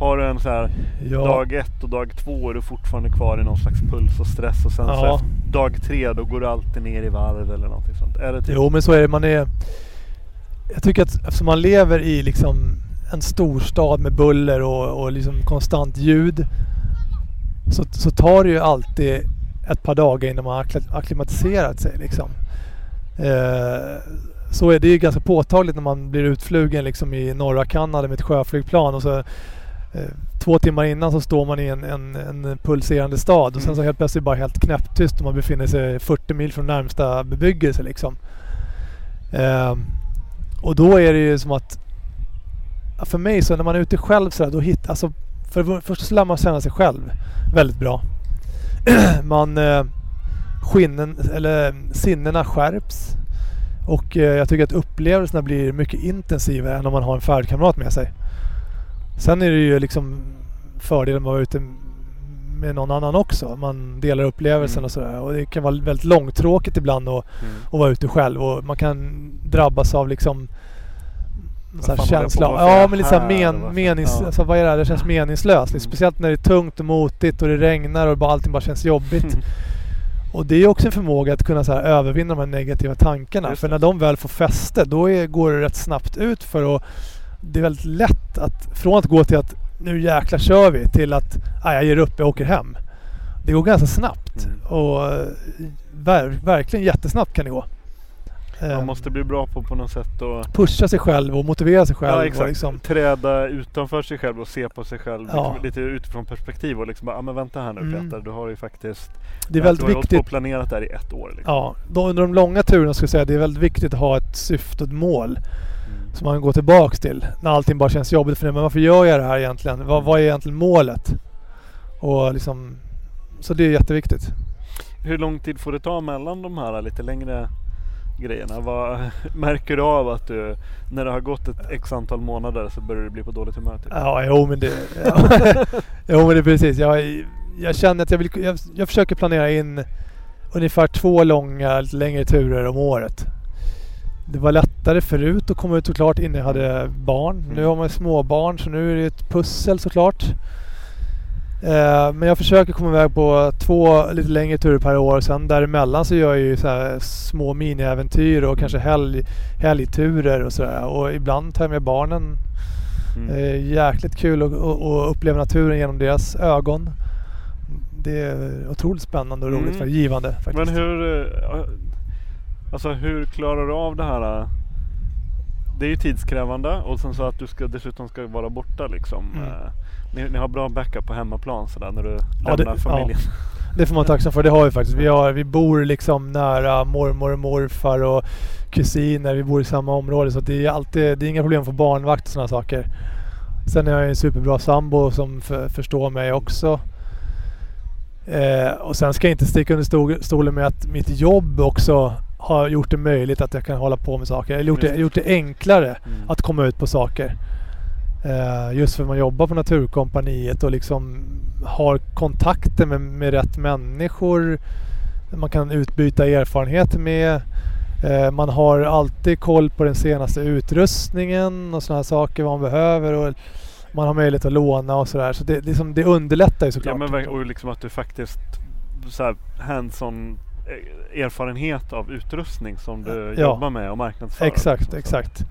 Har du en så här Ja. dag ett och dag två är du fortfarande kvar i någon slags puls och stress och sen så Ja. efter dag tre då går du alltid ner i varv eller någonting sånt? Är det typ? Jo, men så är det. Man är... Jag tycker att eftersom man lever i liksom en storstad med buller och, och liksom konstant ljud så, så tar det ju alltid ett par dagar innan man har akkli- akklimatiserat sig. Liksom. Eh, så är det ju ganska påtagligt när man blir utflugen liksom i norra Kanada med ett sjöflygplan och så eh, två timmar innan så står man i en, en, en pulserande stad och sen så helt plötsligt bara helt knäpptyst och man befinner sig 40 mil från närmsta bebyggelse liksom. Ehm, och då är det ju som att för mig så när man är ute själv så där, då hittar, alltså för det första så lär man känna sig själv väldigt bra. man eh, skinnen, eller sinnena skärps och eh, jag tycker att upplevelserna blir mycket intensivare än om man har en färdkamrat med sig. Sen är det ju liksom fördelen med att vara ute med någon annan också. Man delar upplevelsen Mm. och sådär. Och det kan vara väldigt långtråkigt ibland att, Mm. att vara ute själv. Och man kan drabbas av liksom så känsla. Ja men lite så här här? men, menings... ja. Alltså, vad är det här? Det känns meningslöst. Mm. Speciellt när det är tungt och motigt och det regnar och bara, allting bara känns jobbigt. Mm. Och det är också en förmåga att kunna så här övervinna de här negativa tankarna. Just För när de väl får fäste då är, går det rätt snabbt ut för att det är väldigt lätt att från att gå till att nu jäklar kör vi till att ah, jag ger upp, jag åker hem. Det går ganska snabbt Mm. och eh, ver, verkligen jättesnabbt kan det gå. Man Eh, måste bli bra på på något sätt och Pusha sig själv och motivera sig själv. ja, exakt. liksom, träda utanför sig själv och se på sig själv Ja. lite, lite utifrån perspektiv och liksom bara, ah, men vänta här nu Mm. Peter, du har ju faktiskt det är du väldigt har viktigt. och planerat det här i ett år. Liksom. Ja, då, under de långa turerna ska jag säga det är väldigt viktigt att ha ett syfte ett mål. Mm. som man går tillbaks till. När allting bara känns jobbigt för det. Men varför gör jag det här egentligen? Vad, vad är egentligen målet? Och liksom, så det är jätteviktigt. Hur lång tid får det ta mellan de här lite längre grejerna? Vad, märker du av att du, när det har gått ett x antal månader så börjar du bli på dåligt humör? Typ? Ja, jo men det... Ja, jo men det är precis. Jag, jag känner att jag vill... Jag, jag försöker planera in ungefär två långa, lite längre turer om året. Det var lättare förut att komma ut såklart innan jag hade barn. Nu har man småbarn så nu är det ett pussel såklart. Eh, men jag försöker komma iväg på två lite längre turer per år. Sen däremellan så gör jag ju så små miniäventyr och kanske helg, helgturer och sådär. Och ibland tar jag med barnen Mm. Jäkligt kul att uppleva naturen genom deras ögon. Det är otroligt spännande och roligt Mm. för givande faktiskt. Men hur, eh, alltså hur klarar du av det här? eh? Det är ju tidskrävande och sen så att du ska, dessutom ska vara borta liksom. Mm. Ni, ni har bra backup på hemmaplan sådär när du Ja, det- lämnar familjen. Det får man vara tacksam för. Det har vi faktiskt. Vi, har, vi bor liksom nära mormor och morfar och kusiner. Vi bor i samma område så det är alltid det är inga problem att få barnvakt och sådana saker. Sen är jag en superbra sambo som för, förstår mig också. Eh, och sen ska jag inte sticka under stol- stolen med att mitt jobb också har gjort det möjligt att jag kan hålla på med saker. Eller gjort det, det. gjort det enklare Mm. att komma ut på saker. Eh, just för att man jobbar på Naturkompaniet och liksom har kontakter med, med rätt människor. Man kan utbyta erfarenheter med. Eh, man har alltid koll på den senaste utrustningen och sådana saker vad man behöver. Och man har möjlighet att låna och sådär. Så det, det, är som, det underlättar ju Ja, såklart. men, verk- och liksom att du faktiskt hands-on eh, erfarenhet av utrustning som du Ja. jobbar med och marknadsför. exakt, liksom, så. exakt.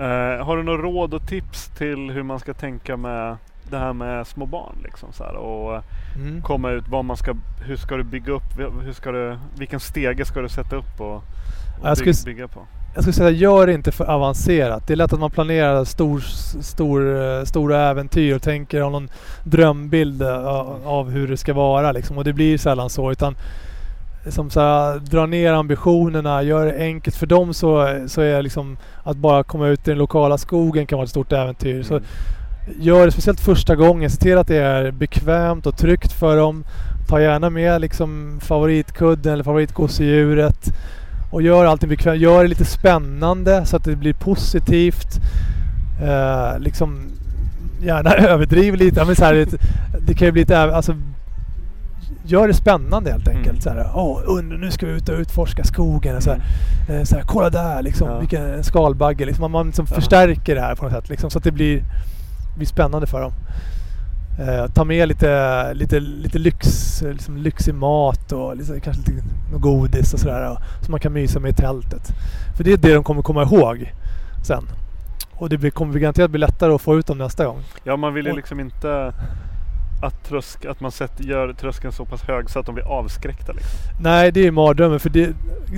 Eh, har du några råd och tips till hur man ska tänka med det här med små barn? Liksom, så här, och eh, Mm. komma ut, vad man ska, hur ska du bygga upp, hur ska du, vilken stege ska du sätta upp och, och Jag skulle bygga på? Jag skulle säga gör det inte för avancerat. Det är lätt att man planerar stor, stor, eh, stora äventyr och tänker ha någon drömbild eh, av hur det ska vara liksom. Och det blir sällan så. Utan som så här, dra ner ambitionerna, gör det enkelt. För dem så, så är liksom att bara komma ut i den lokala skogen kan vara ett stort äventyr. Så Mm. gör det speciellt första gången. Se till att det är bekvämt och tryggt för dem. Ta gärna med liksom favoritkudden eller favoritgosedjuret. Och gör allting bekvämt. Gör det lite spännande så att det blir positivt. Eh, liksom gärna överdriv lite. Ja, men så här, det, det kan ju bli äv- alltså, Gör det spännande helt enkelt. Mm. Så här, under, nu ska vi ut och utforska skogen. Så här, eh, så här, kolla där liksom, Ja. vilken en skalbagge. Liksom, man- man liksom Ja. förstärker det här på något sätt. Liksom, så att det blir, blir spännande för dem. Eh, ta med lite, lite, lite lyx, liksom lyxig mat och lite, kanske lite något godis och sådär. och- Som man kan mysa med i tältet. För det är det de kommer komma ihåg sen. Och det blir, kommer garanterat bli lättare att få ut dem nästa gång. Ja, man vill ju Och- liksom inte att, trösk, att man sätter, gör tröskeln så pass hög så att de blir avskräckta. Liksom. Nej, det är mardrömmen för det,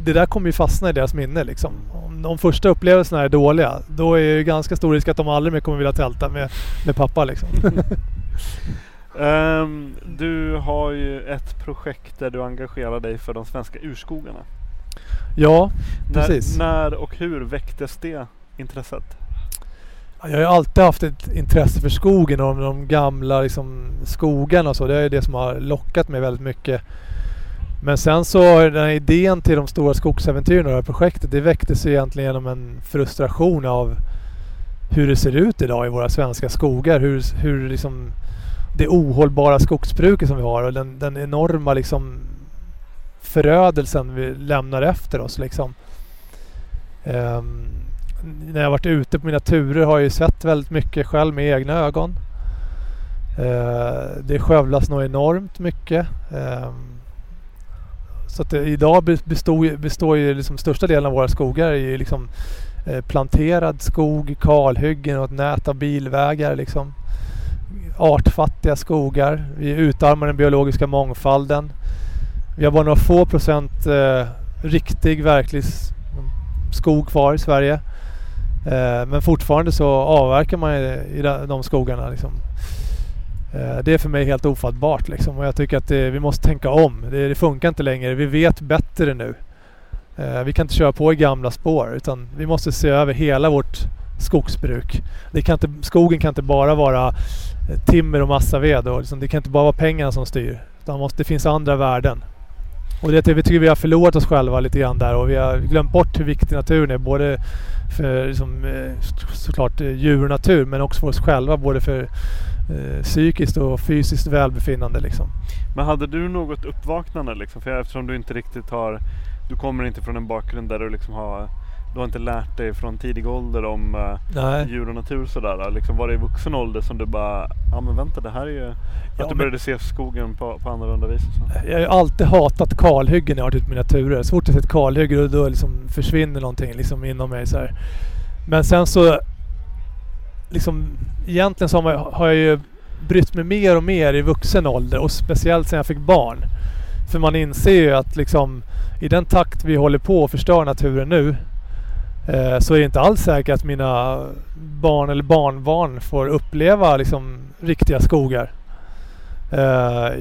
det där kommer ju fastna i deras minne liksom. Om de första upplevelserna är dåliga, då är det ganska stor risk att de aldrig mer kommer vilja tälta med, med pappa liksom. Ehm, du har ju ett projekt där du engagerar dig för de svenska urskogarna. ja, När, Precis. när och hur väcktes det intresset? Jag har ju alltid haft ett intresse för skogen och de gamla liksom, skogarna och så. Det är det som har lockat mig väldigt mycket. Men sen så den här idén till de stora skogsäventyren och det här projektet det väcktes ju egentligen genom en frustration av hur det ser ut idag i våra svenska skogar. Hur, hur liksom det ohållbara skogsbruket som vi har och den, den enorma liksom förödelsen vi lämnar efter oss. Liksom. Um, när jag varit ute på mina turer har jag ju sett väldigt mycket själv med egna ögon. Eh, det skövlas nog enormt mycket. Eh, Så att det, idag består, består ju liksom största delen av våra skogar i liksom eh, planterad skog, kalhyggen och ett nät av bilvägar. Liksom. Artfattiga skogar. Vi utarmar den biologiska mångfalden. Vi har bara några få procent eh, riktig, verklig skog kvar i Sverige. Eh, men fortfarande så avverkar man i de skogarna. Liksom. Eh, det är för mig helt ofattbart liksom. och jag tycker att det, vi måste tänka om. Det, det, funkar inte längre. Vi vet bättre nu. Eh, vi kan inte köra på i gamla spår utan vi måste se över hela vårt skogsbruk. Det kan inte, skogen kan inte bara vara timmer och massaved och liksom, det kan inte bara vara pengarna som styr. Utan måste, det finns andra värden. Och det, vi tycker vi har förlorat oss själva lite grann där och vi har glömt bort hur viktig naturen är. Både för liksom, eh, såklart eh, djur och natur men också för oss själva. Både för eh, psykiskt och fysiskt välbefinnande. Liksom. Men hade du något uppvaknande? Liksom? För eftersom du inte riktigt har... Du kommer inte från en bakgrund där du liksom har du har inte lärt dig från tidig ålder om uh, djur och natur sådär? Liksom var det i vuxen ålder som du bara, ja men vänta det här är ju... Ja, att du började se skogen på, på annorlunda vis? Jag har ju alltid hatat kalhyggen när jag har varit ute med naturer. Så fort jag sett kalhyggen då liksom försvinner någonting liksom inom mig. Så här. Men sen så... Liksom, egentligen så har jag ju brytt mig mer och mer i vuxen ålder och speciellt sen jag fick barn. För man inser ju att liksom i den takt vi håller på att förstöra naturen nu Eh, Eh, så är det inte alls säkert att mina barn eller barnbarn får uppleva liksom riktiga skogar. Eh,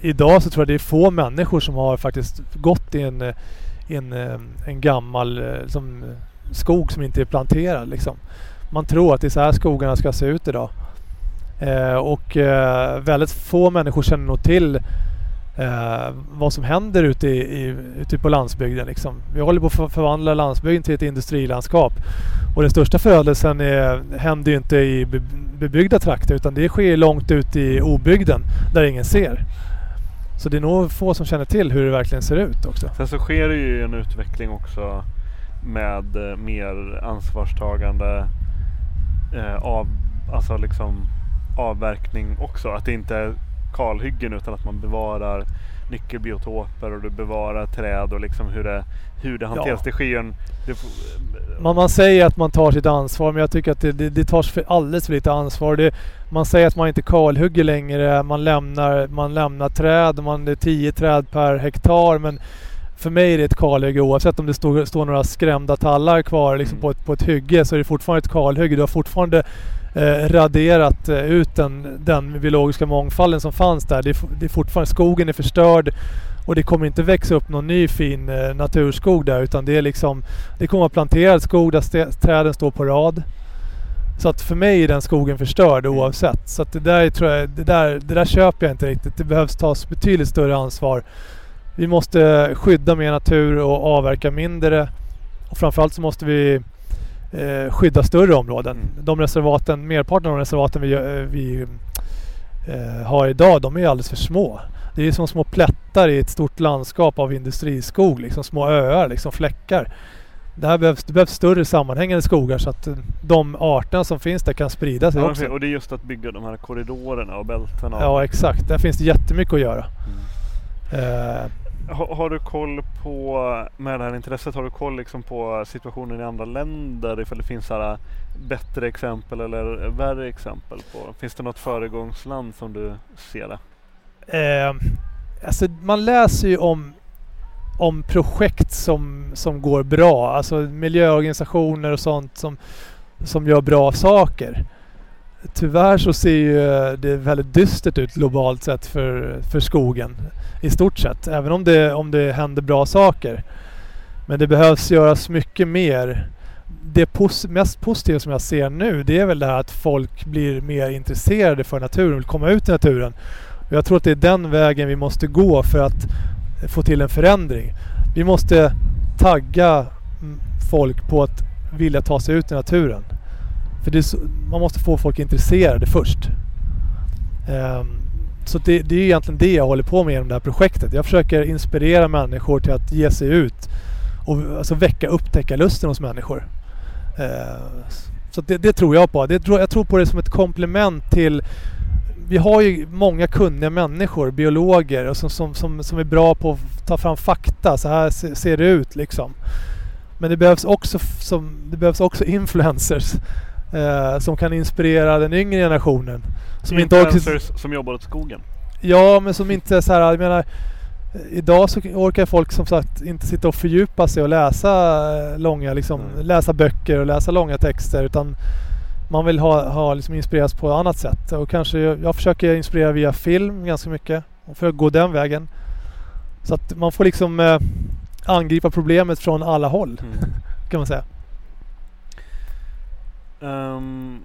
idag så tror jag det är få människor som har faktiskt gått i en, en, eh, en gammal eh, liksom, skog som inte är planterad. Liksom. Man tror att det är så här skogarna ska se ut idag. och väldigt få människor känner nog till eh, vad som händer ute, i, ute på landsbygden. Liksom. Vi håller på att förvandla landsbygden till ett industrilandskap. Och den största födelsen är, händer ju inte i bebyggda trakter utan det sker långt ut i obygden där ingen ser. Så det är nog få som känner till hur det verkligen ser ut också. Sen så sker det ju en utveckling också med eh, mer ansvarstagande eh, av, alltså liksom avverkning också. Att det inte är kalhyggen utan att man bevarar nyckelbiotoper och du bevarar träd och liksom hur det, hur det hanteras. Ja. Det sker en... Det, man, man säger att man tar sitt ansvar men jag tycker att det, det, det tas för alldeles för lite ansvar. Det, man säger att man inte kalhugger längre. Man lämnar, man lämnar träd. Man, det är 10 träd per hektar. Men för mig är det ett kalhygge oavsett om det står, står några skrämda tallar kvar liksom mm. på, ett, på ett hygge så är det fortfarande ett kalhygge. Du har fortfarande eh, raderat eh, ut den, den biologiska mångfalden som fanns där. Det är, det är fortfarande, skogen är förstörd och det kommer inte växa upp någon ny fin eh, naturskog där utan det är liksom Det kommer att planterad skog där träden står på rad. Så att för mig är den skogen förstörd mm. oavsett. Så att det där tror jag, det där, det där köper jag inte riktigt. Det behövs tas betydligt större ansvar. Vi måste skydda mer natur och avverka mindre. Och framförallt så måste vi eh, skydda större områden. Mm. De reservaten, merparten av de reservaten vi, eh, vi eh, har idag, de är alldeles för små. Det är som små plättar i ett stort landskap av industriskog, liksom små öar, liksom fläckar. Det, här behövs, det behövs större sammanhängande skogar så att de arterna som finns där kan sprida sig ja, också. Och det är just att bygga de här korridorerna och bältena. Ja exakt, där finns det jättemycket att göra. Mm. Eh, har, har, du koll på, med det här intresset, har du koll liksom på situationen i andra länder? Ifall det finns här äh, bättre exempel eller värre exempel på? Finns det något föregångsland som du ser det? Eh, alltså man läser ju om, om projekt som, som går bra. Alltså miljöorganisationer och sånt som, som gör bra saker. Tyvärr så ser ju eh, det väldigt dystert ut globalt sett för, för skogen i stort sett. Även om det, om det händer bra saker. Men det behövs göras mycket mer. Det pos mest positiva som jag ser nu det är väl det här att folk blir mer intresserade för naturen, vill komma ut i naturen. Och jag tror att det är den vägen vi måste gå för att få till en förändring. Vi måste tagga mm, folk på att vilja ta sig ut i naturen. För så, man måste få folk intresserade först. Um, så det, det, är egentligen det jag håller på med genom det här projektet. Jag försöker inspirera människor till att ge sig ut och alltså väcka upptäckarlusten hos människor. Uh, så det, det, tror jag på. Det, jag tror på det som ett komplement till vi har ju många kunniga människor, biologer, som, som, som, som är bra på att ta fram fakta. Så här ser det ut liksom. Men det behövs också, som, det behövs också influencers eh, som kan inspirera den yngre generationen. Som inte orkar, som jobbar åt skogen. ja, men som inte så här, jag menar, eh, Idag så orkar folk som sagt inte sitta och fördjupa sig och läsa eh, långa, liksom, Mm. läsa böcker och läsa långa texter utan man vill ha, ha liksom inspireras på ett annat sätt. Och kanske jag, försöker inspirera via film ganska mycket för att gå den vägen. Så att man får liksom eh, angripa problemet från alla håll kan man säga. Ehm,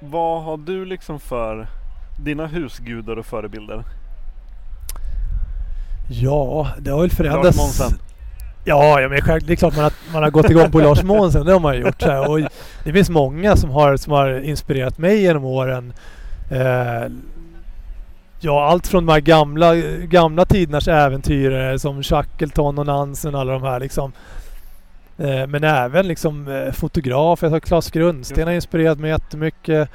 vad har du liksom för dina husgudar och förebilder? Ja, det har väl Lars förändrats. Månsson. Ja, ja men själv- det är klart man har, man har gått igång på Lars Månsson. Det har man gjort. Så här. Och det finns många som har, som har inspirerat mig genom åren. Eh, ja, allt från de här gamla, gamla tidernas äventyrare som Shackleton och Nansen och alla de här liksom. Eh, men även liksom eh, fotografer. Jag Klas Grundsten har inspirerat mig jättemycket.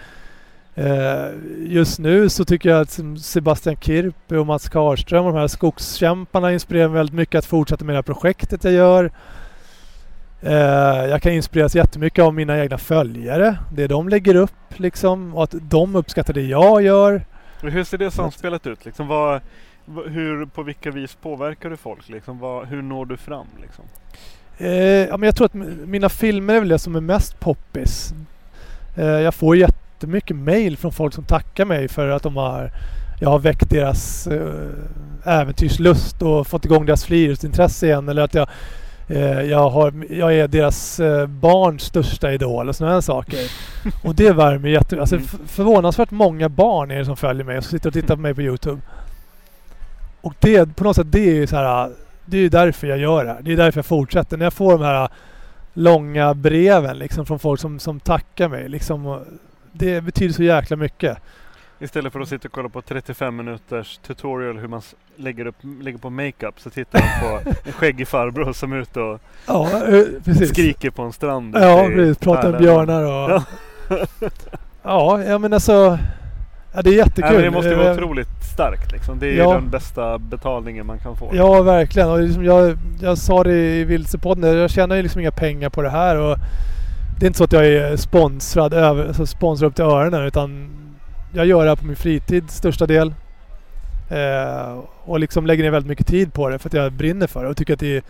Eh, just nu så tycker jag att Sebastian Kirpe och Mats Karlström och de här skogskämparna inspirerar mig väldigt mycket att fortsätta med det här projektet jag gör. Jag kan inspireras jättemycket av mina egna följare. Det de lägger upp liksom och att de uppskattar det jag gör. Hur ser det samspelet ut? Liksom, vad- hur, på vilka vis påverkar du folk? Liksom, vad, hur når du fram? Liksom? Eh, ja, men jag tror att mina filmer är väl det som är mest poppis. Eh, jag får jättemycket mail från folk som tackar mig för att de har jag har väckt deras eh, äventyrslust och fått igång deras friidrottsintresse igen. Eller att jag, eh, jag, har, jag är deras eh, barns största idol och sådana saker. Och det värmer jätte... Alltså, f- förvånansvärt många barn är det som följer mig och sitter och tittar på mig på Youtube. Och det, på något sätt, det är ju så här... Det är ju därför jag gör det här. Det är därför jag fortsätter. När jag får de här långa breven liksom från folk som, som tackar mig. Liksom, det betyder så jäkla mycket. Istället för att sitta och kolla på 35 minuters tutorial hur man lägger, upp, lägger på makeup så tittar man på en skäggig farbror som är ute och Ja, eh, skriker på en strand. Ja, precis. Prata med björnar och... Ja. Ja, ja men alltså... Ja, det är jättekul. Nej, det måste vara Eh, otroligt starkt liksom. Det är Ja. den bästa betalningen man kan få. Ja, verkligen. Och liksom jag, jag sa det i Vilsepodden, jag tjänar ju liksom inga pengar på det här. Och det är inte så att jag är sponsrad, över, alltså sponsrad upp till öronen. Utan jag gör det här på min fritid största del. Eh, och liksom lägger ner väldigt mycket tid på det för att jag brinner för det. Och tycker att det är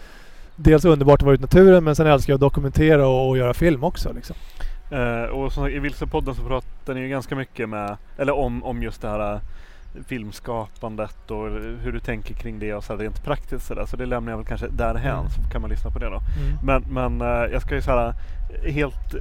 dels underbart att vara ute i naturen men sen älskar jag att dokumentera och, och göra film också. Liksom. Eh, och som sagt, i Vilsepodden så pratar ni ju ganska mycket med, eller om, om just det här eh, filmskapandet och hur du tänker kring det och så här rent praktiskt sådär. Så det lämnar jag väl kanske därhän Mm. så kan man lyssna på det då. Men, men eh, jag ska ju så här helt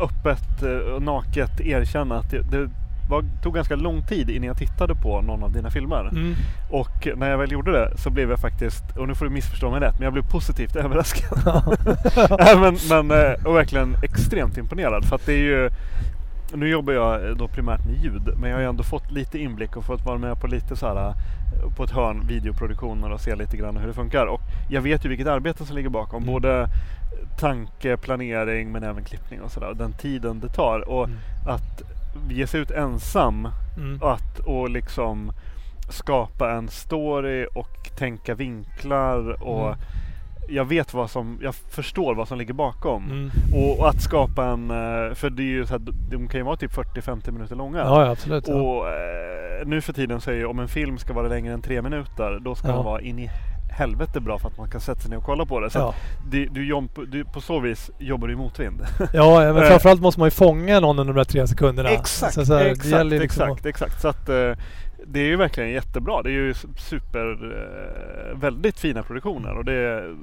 öppet och naket erkänna att det, det var, tog ganska lång tid innan jag tittade på någon av dina filmer. Mm. Och när jag väl gjorde det så blev jag faktiskt, och nu får du missförstå mig rätt, men jag blev positivt överraskad. Men, men, eh, och verkligen extremt imponerad. För att det är ju, nu jobbar jag eh, då primärt med ljud, men jag har ju ändå fått lite inblick och fått vara med på lite så här eh, på ett hörn videoproduktioner och se lite grann hur det funkar. Och jag vet ju vilket arbete som ligger bakom. Mm. Både tanke, planering men även klippning och sådär. Den tiden det tar. Och Mm. att ge sig ut ensam Mm. att och liksom skapa en story och tänka vinklar och Mm. jag vet vad som, jag förstår vad som ligger bakom. Mm. Och, och att skapa en, eh, för det är ju så här, de kan ju vara typ 40-50 minuter långa. Ja, ja, absolut. Ja. Och eh, nu för tiden så är ju om en film ska vara längre än tre minuter då ska Ja. den vara in i helvete bra för att man kan sätta sig ner och kolla på det. Så Ja. det, du, jomp- du, på så vis jobbar du i motvind. Ja, men Eh. framförallt måste man ju fånga någon under de där tre sekunderna. Exakt, Så, så här, exakt, liksom exakt, exakt. Så att eh, det är ju verkligen jättebra. Det är ju super, eh, väldigt fina produktioner och det är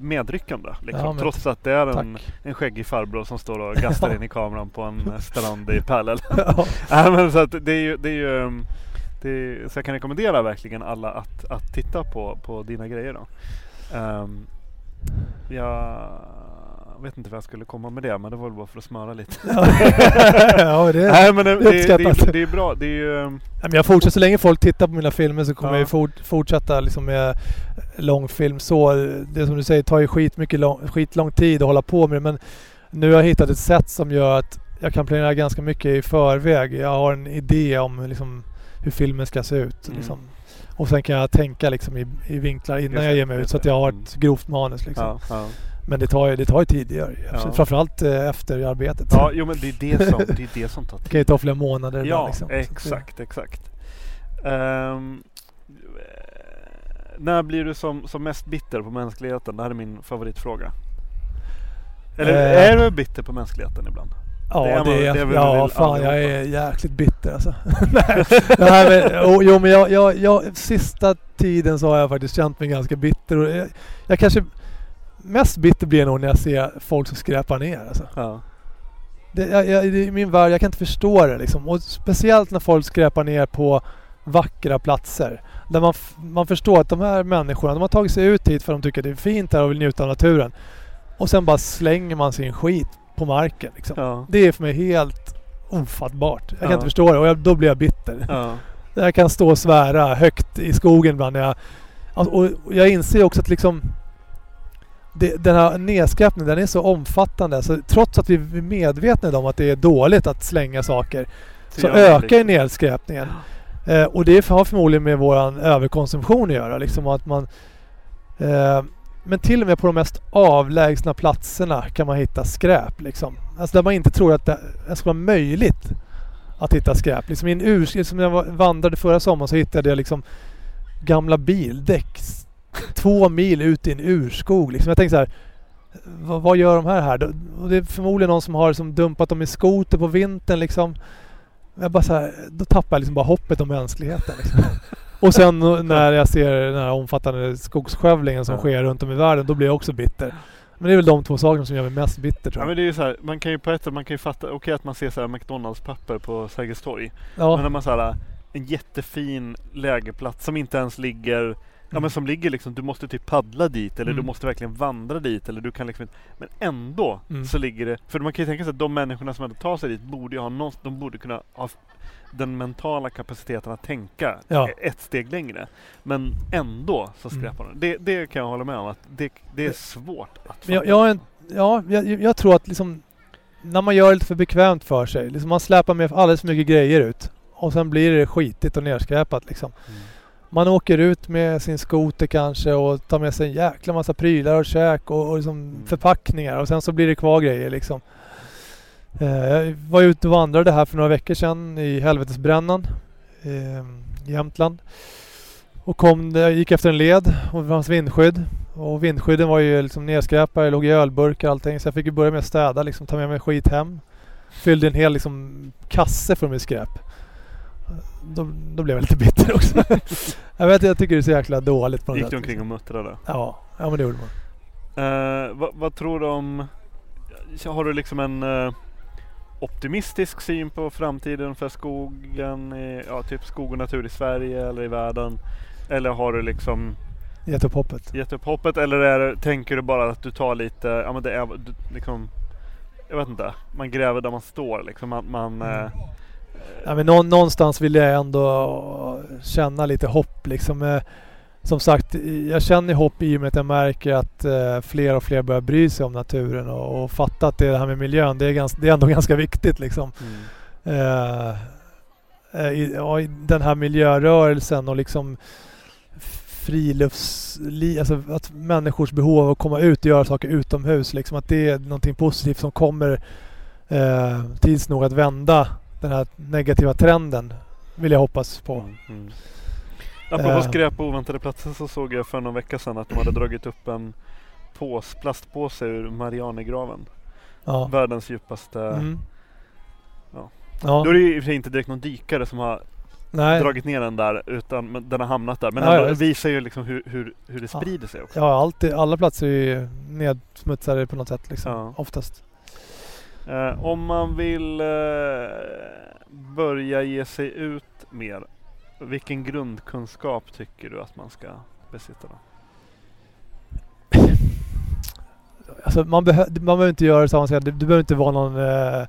medryckande. Liksom, Ja, trots att det är en, tack. en skäggig farbror som står och gastar in i kameran på en strand i Pärlel. Ja. Men så att det är ju, det är ju um, det så jag kan rekommendera verkligen alla att, att titta på, på dina grejer. Då. Ehm, jag vet inte vad jag skulle komma med det, men det var väl bara för att smöra lite. ja, det, Nej, men det, det, det, är bra. Det är ju, um, men jag fortsätter, så länge folk tittar på mina filmer så kommer Ja. jag fort, fortsätta liksom med långfilm så. Det som du säger tar ju skit mycket lång, skit lång tid att hålla på med det, men nu har jag hittat ett sätt som gör att jag kan planera ganska mycket i förväg. Jag har en idé om liksom, hur filmen ska se ut. Mm. Liksom. Och sen kan jag tänka liksom, i, i vinklar innan Just jag det, ger mig ut så att det. jag har Mm. ett grovt manus. Liksom. Ja, ja. Men det tar ju, det tar ju tid, det gör det. Ja. Framförallt eh, efter arbetet. ja, jo men det är det som, det är det som tar Det tid. kan ju ta flera månader. Ja, liksom. Det- exakt, exakt. Ehm, när blir du som, som mest bitter på mänskligheten? Det här är min favoritfråga. Eller Eh. är du bitter på mänskligheten ibland? Ja, Det det är man- är, det är väl ja fan jag är jäkligt bitter alltså. Nej, nej, men, oh, jo men jag, jag, jag, sista tiden så har jag faktiskt känt mig ganska bitter. Och jag, jag kanske mest bitter blir jag nog när jag ser folk som skräpar ner. Alltså. Ja. Det, jag, jag, det är min värld, jag kan inte förstå det liksom. Och speciellt när folk skräpar ner på vackra platser. Där man, man förstår att de här människorna, de har tagit sig ut hit för att de tycker det är fint här och vill njuta av naturen. Och sen bara slänger man sin skit på marken. Liksom. Ja. Det är för mig helt ofattbart. Jag kan Ja. inte förstå det och jag, då blir jag bitter. Ja. Jag kan stå och svära högt i skogen ibland. Jag, alltså, och jag inser också att liksom det, den här nedskräpningen den är så omfattande. Så trots att vi är medvetna om att det är dåligt att slänga saker så man ökar ju liksom- nedskräpningen. Eh, och det har förmodligen med våran överkonsumtion att göra. Liksom att man, eh, men till och med på de mest avlägsna platserna kan man hitta skräp. Liksom. Alltså där man inte tror att det, ska vara möjligt att hitta skräp. Liksom i en ur, som jag vandrade förra sommaren så hittade jag liksom gamla bildäck två mil ut i en urskog. Liksom. Jag tänkte så här, vad, vad gör de här här? Och det är förmodligen någon som har liksom dumpat dem i skoter på vintern. Liksom. Jag bara så här, då tappar jag liksom bara hoppet om mänskligheten. Liksom. Och sen när jag ser den här omfattande skogsskövlingen som Ja. sker runt om i världen, då blir jag också bitter. Men det är väl de två sakerna som gör mig mest bitter tror Ja jag. men det är ju så här, man kan ju på ett sätt, man kan ju fatta, okej att man ser så här McDonalds-papper på Sergels torg. Ja. Men när man så här, en jättefin lägerplats som inte ens ligger Ja men som ligger liksom, du måste typ paddla dit eller du Mm. måste verkligen vandra dit eller du kan liksom inte Men ändå Mm. så ligger det, för man kan ju tänka sig att de människorna som ändå tar sig dit borde ju ha någon, de borde kunna ha den mentala kapaciteten att tänka Ja. ett steg längre. Men ändå så Mm. skräpar de. Det, det kan jag hålla med om att det, det är svårt att jag, jag, ja, jag, jag tror att liksom när man gör det lite för bekvämt för sig. Liksom man släpar med alldeles för mycket grejer ut. Och sen blir det skitigt och nerskräpat liksom. Mm. Man åker ut med sin skoter kanske och tar med sig en jäkla massa prylar och käk och, och liksom Mm. förpackningar och sen så blir det kvar grejer liksom. Eh, jag var ute och vandrade här för några veckor sedan i Helvetesbrännan eh, i Jämtland. Och kom, jag gick efter en led och det fanns vindskydd. Och vindskydden var ju liksom nedskräpade, låg i ölburkar och allting. Så jag fick ju börja med att städa, liksom, ta med mig skit hem. Fyllde en hel liksom, kasse för med skräp. Då, då blev jag lite bitter också. jag vet jag tycker det är så jäkla dåligt på något Gick du omkring liksom. och muttrade? Ja, ja men det gjorde man. Eh, vad, vad tror du om... Har du liksom en eh, optimistisk syn på framtiden för skogen, i, ja, typ skog och natur i Sverige eller i världen? Eller har du liksom Gett upp hoppet. gett upp hoppet? Eller är, tänker du bara att du tar lite, ja men det är du, liksom, jag vet inte, man gräver där man står liksom. Man, man, Mm. eh, Ja, men nå, någonstans vill jag ändå känna lite hopp liksom. Som sagt, jag känner hopp i och med att jag märker att eh, fler och fler börjar bry sig om naturen och, och fatta att det här med miljön, det är, gans, det är ändå ganska viktigt liksom. mm. Eh, eh, i, ja, i den här miljörörelsen och liksom friluftsliv, alltså att människors behov av att komma ut och göra saker utomhus, liksom att det är någonting positivt som kommer eh, tids nog att vända den här negativa trenden, vill jag hoppas på. Mm, mm. Apropå Eh. skräp på oväntade platser så såg jag för någon vecka sedan att de hade dragit upp en pås, plastpåse ur Marianergraven. Ja. Världens djupaste Mm. Ja. Ja. Då är det ju i och för sig inte direkt någon dykare som har Nej. dragit ner den där utan den har hamnat där. Men Ja, ändå ja, visst. visar ju liksom hur, hur, hur det Ja. sprider sig också. Ja, alltid, alla platser är ju nedsmutsade på något sätt liksom. Ja. Oftast. Eh, om man vill eh, börja ge sig ut mer, vilken grundkunskap tycker du att man ska besitta då? Alltså man, behö- man behöver inte göra så avancerat. Du, du behöver inte vara någon eh,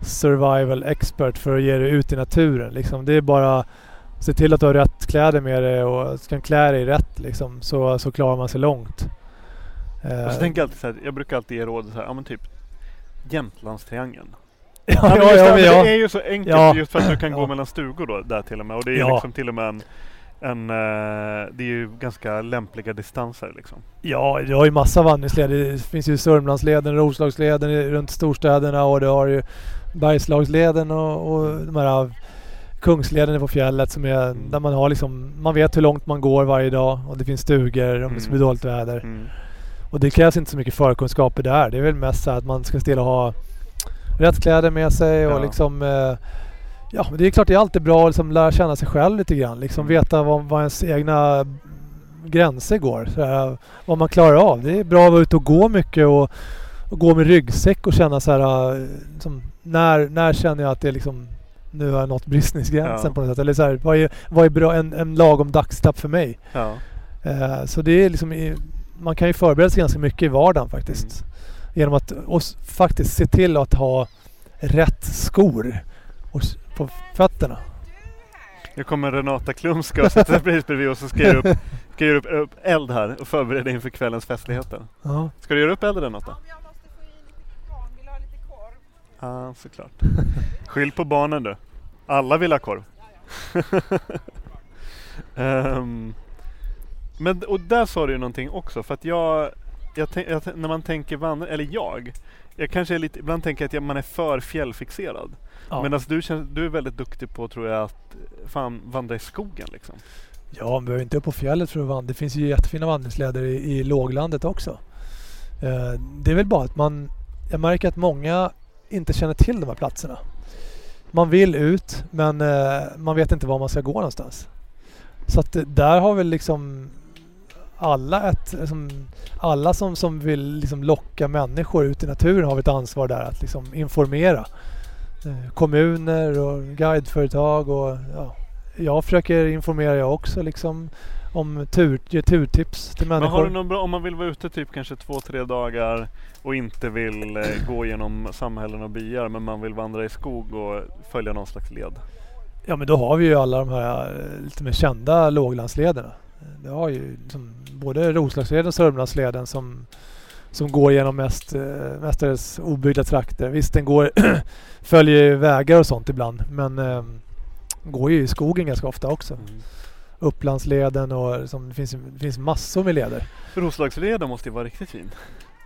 survival expert för att ge dig ut i naturen. Liksom. Det är bara se till att du har rätt kläder med dig och kan klä dig rätt liksom, så, så klarar man sig långt. Eh, Och så tänker jag alltid så här, jag brukar alltid ge råd så här, ja men typ Jämtlandstriangeln. Ja, Ja, men ja, det, ja. det är ju så enkelt Ja. just för att du kan gå mellan stugor då där till och med. Och det är liksom till och med en, en eh, det är ju ganska lämpliga distanser liksom. Ja, du har ju massa vandringsleder. Det finns ju Sörmlandsleden, Roslagsleden runt storstäderna och du har ju Bergslagsleden och, och de här Kungsleden på fjället som är Mm. där man har liksom, man vet hur långt man går varje dag och det finns stugor om det skulle bli Mm. dåligt väder. Mm. Och det krävs inte så mycket förkunskaper där. Det är väl mest så att man ska stilla ha rätt kläder med sig och Ja. liksom eh, Ja, det är klart det är alltid bra att liksom lära känna sig själv lite grann. Liksom Mm. veta vad, vad ens egna gränser går. Så här, vad man klarar av. Det är bra att vara ute och gå mycket och, och gå med ryggsäck och känna så här eh, som, när, när känner jag att det är liksom nu har jag nått bristningsgränsen Ja. på något sätt. Eller så här, vad är, vad är bra, en, en lagom dagstapp för mig? Ja. Eh, så det är liksom man kan ju förbereda sig ganska mycket i vardagen faktiskt. Genom att och faktiskt se till att ha rätt skor och, på fötterna. Nu kommer Renata Klumska och sätter sig precis bredvid och så ska jag göra upp, ska göra upp, upp eld här och förbereda inför kvällens festligheter. Ja. Ska du göra upp eld Renata? Om jag måste få in barn, vill ha lite korv? Ja, såklart. Skyll på barnen du. Alla vill ha korv. Ehm, men och där sa du ju någonting också för att jag, jag, jag när man tänker vandra, eller jag, jag kanske är lite, ibland tänker att jag, man är för fjällfixerad. Ja. Medan du, känns, du är väldigt duktig på tror jag att fan vandra i skogen liksom. ja, man behöver inte upp på fjället för att vandra. Det finns ju jättefina vandringsleder i, i låglandet också. Eh, det är väl bara att man... Jag märker att många inte känner till de här platserna. Man vill ut men eh, man vet inte var man ska gå någonstans. Så att eh, där har väl liksom alla ett... Liksom, alla som, som vill liksom locka människor ut i naturen har ett ansvar där att liksom informera. Eh, kommuner och guideföretag och ja, jag försöker informera jag också liksom om tur, ge turtips till Men människor. har du någon bra, om man vill vara ute typ kanske två, tre dagar och inte vill eh, gå genom samhällen och byar men man vill vandra i skog och följa någon slags led? Ja men då har vi ju alla de här eh, lite mer kända låglandslederna. Det har ju liksom både Roslagsleden och Sörmlandsleden som, som går genom mest, eh, mestadels obyggda trakter. Visst den går, följer ju vägar och sånt ibland men eh, går ju i skogen ganska ofta också. Mm. Upplandsleden och liksom, det, finns, det finns massor med leder. Roslagsleden måste ju vara riktigt fin.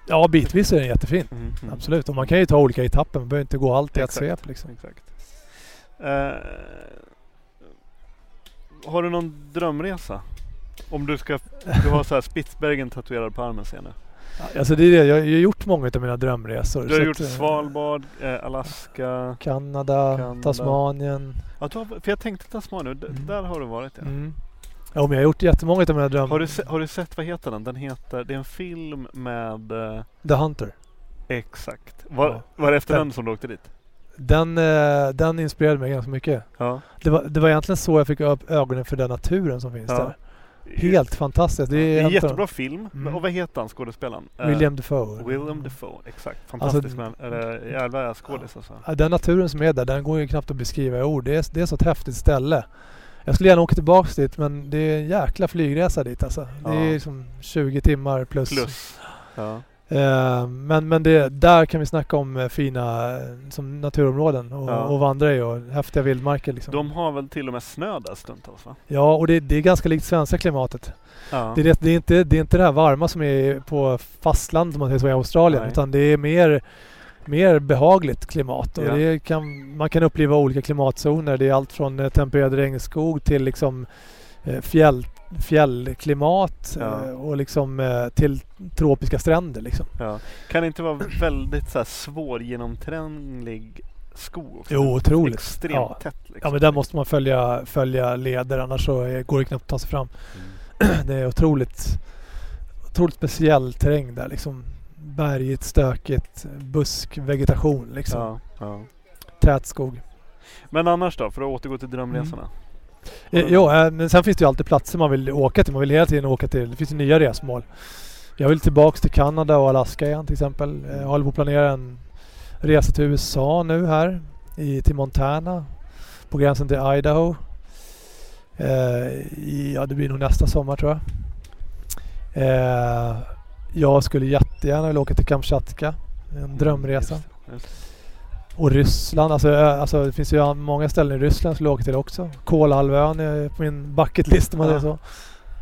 Ja bitvis är den jättefin. Mm, mm. Absolut. Och man kan ju ta olika etapper. Man behöver inte gå allt i ett Exakt. svep liksom. Exakt. Eh, har du någon drömresa? Om du ska, du har så här Spitsbergen tatuerad på armen ser nu. Alltså det är det. Jag har gjort många av mina drömresor. Du har gjort att, eh, Svalbard, eh, Alaska. Kanada, Kanada. Tasmanien. Ja, har, för jag tänkte Tasmanien, d- Mm. där har du varit ja. Mm. Ja, men jag har gjort jättemånga av mina drömmar. Har, du se, har du sett, vad heter den? Den heter, det är en film med eh, The Hunter. Exakt. Var, Ja. var det efter Den- den som du åkte dit? Den, eh, den inspirerade mig ganska mycket. Ja. Det var, det var egentligen så jag fick upp ögonen för den naturen som finns Ja. där. Helt fantastiskt. Det Det är, är en jättebra film. Mm. Och vad heter han skådespelaren? Eh, William Defoe. Willem Dafoe, exakt. Fantastisk Alltså, man. Eller jävla skådis alltså. Ja, Den naturen som är där, den går ju knappt att beskriva i ord. Det är, det är så ett häftigt ställe. Jag skulle gärna åka tillbaks dit men det är en jäkla flygresa dit alltså. Det Ja. är som 20 timmar plus. Plus. Ja. Eh, men men det, där kan vi snacka om eh, fina eh, som naturområden och, Ja. och vandra i och häftiga vildmarker. Liksom. De har väl till och med snö där stundtals va? Ja, och det, det är ganska likt svenska klimatet. Ja. Det, är, det, det, är inte, det är inte det här varma som är på fastlandet om man säger så i Australien. Nej. Utan det är mer, mer behagligt klimat. Och Ja. det kan, man kan uppleva olika klimatzoner. Det är allt från tempererad regnskog till liksom fjäll, fjällklimat Ja. eh, och liksom eh, till tropiska stränder. Liksom. Ja. Kan det inte vara väldigt så här svårgenomtränglig skog också? Jo, otroligt. Extremt Ja. tätt liksom. Ja men där måste man följa, följa leder annars så eh, går det knappt att ta sig fram. Mm. Det är otroligt, otroligt speciell terräng där liksom. Bergigt, stökigt, buskvegetation liksom. Ja, ja. Tät skog. Men annars då, för att återgå till drömresorna? Eh, jo, eh, men sen finns det ju alltid platser man vill åka till. Man vill hela tiden åka till. Det finns ju nya resmål. Jag vill tillbaks till Kanada och Alaska igen till exempel. Eh, Jag håller på att planera en resa till USA nu här. I, till Montana. På gränsen till Idaho. I, ja, det blir nog nästa sommar tror jag. Jag skulle jättegärna vilja åka till Kamchatka. En drömresa. Just just Och Ryssland, alltså, alltså det finns ju många ställen i Ryssland jag skulle åka till också. Kolahalvön är på min bucketlist om man Ja. säger så.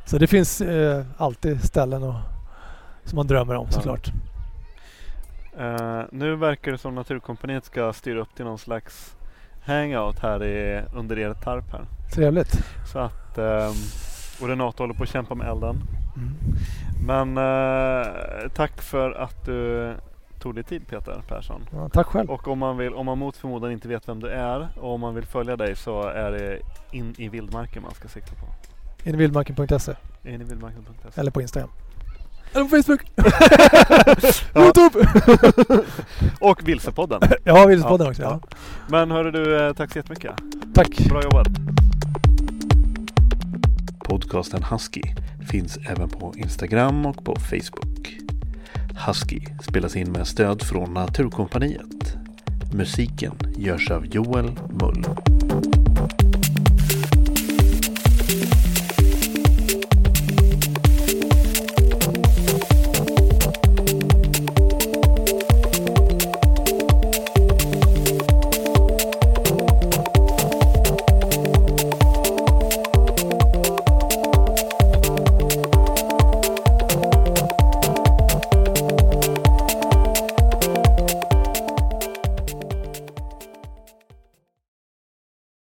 Så det finns eh, alltid ställen och, som man drömmer om såklart. Eh, nu verkar det som Naturkompaniet ska styra upp till någon slags hangout här i, under er tarp här. Trevligt. Så att ehm, och Renato håller på att kämpa med elden. Mm. Men eh, tack för att du tog dig tid Peter Persson. Ja, tack själv. Och om man, vill, om man mot förmodan inte vet vem du är och om man vill följa dig så är det in i vildmarken man ska sikta på. Inivildmarken.se In i vildmarken.se. eller på Instagram. Eller på Facebook. Youtube! Och Vilsepodden. ja, Vilspodden Ja, också. ja. Ja. Men hörru du, eh, tack så jättemycket. Tack. Bra jobbat. Podcasten Husky finns även på Instagram och på Facebook. Husky spelas in med stöd från Naturkompaniet. Musiken görs av Joel Mull.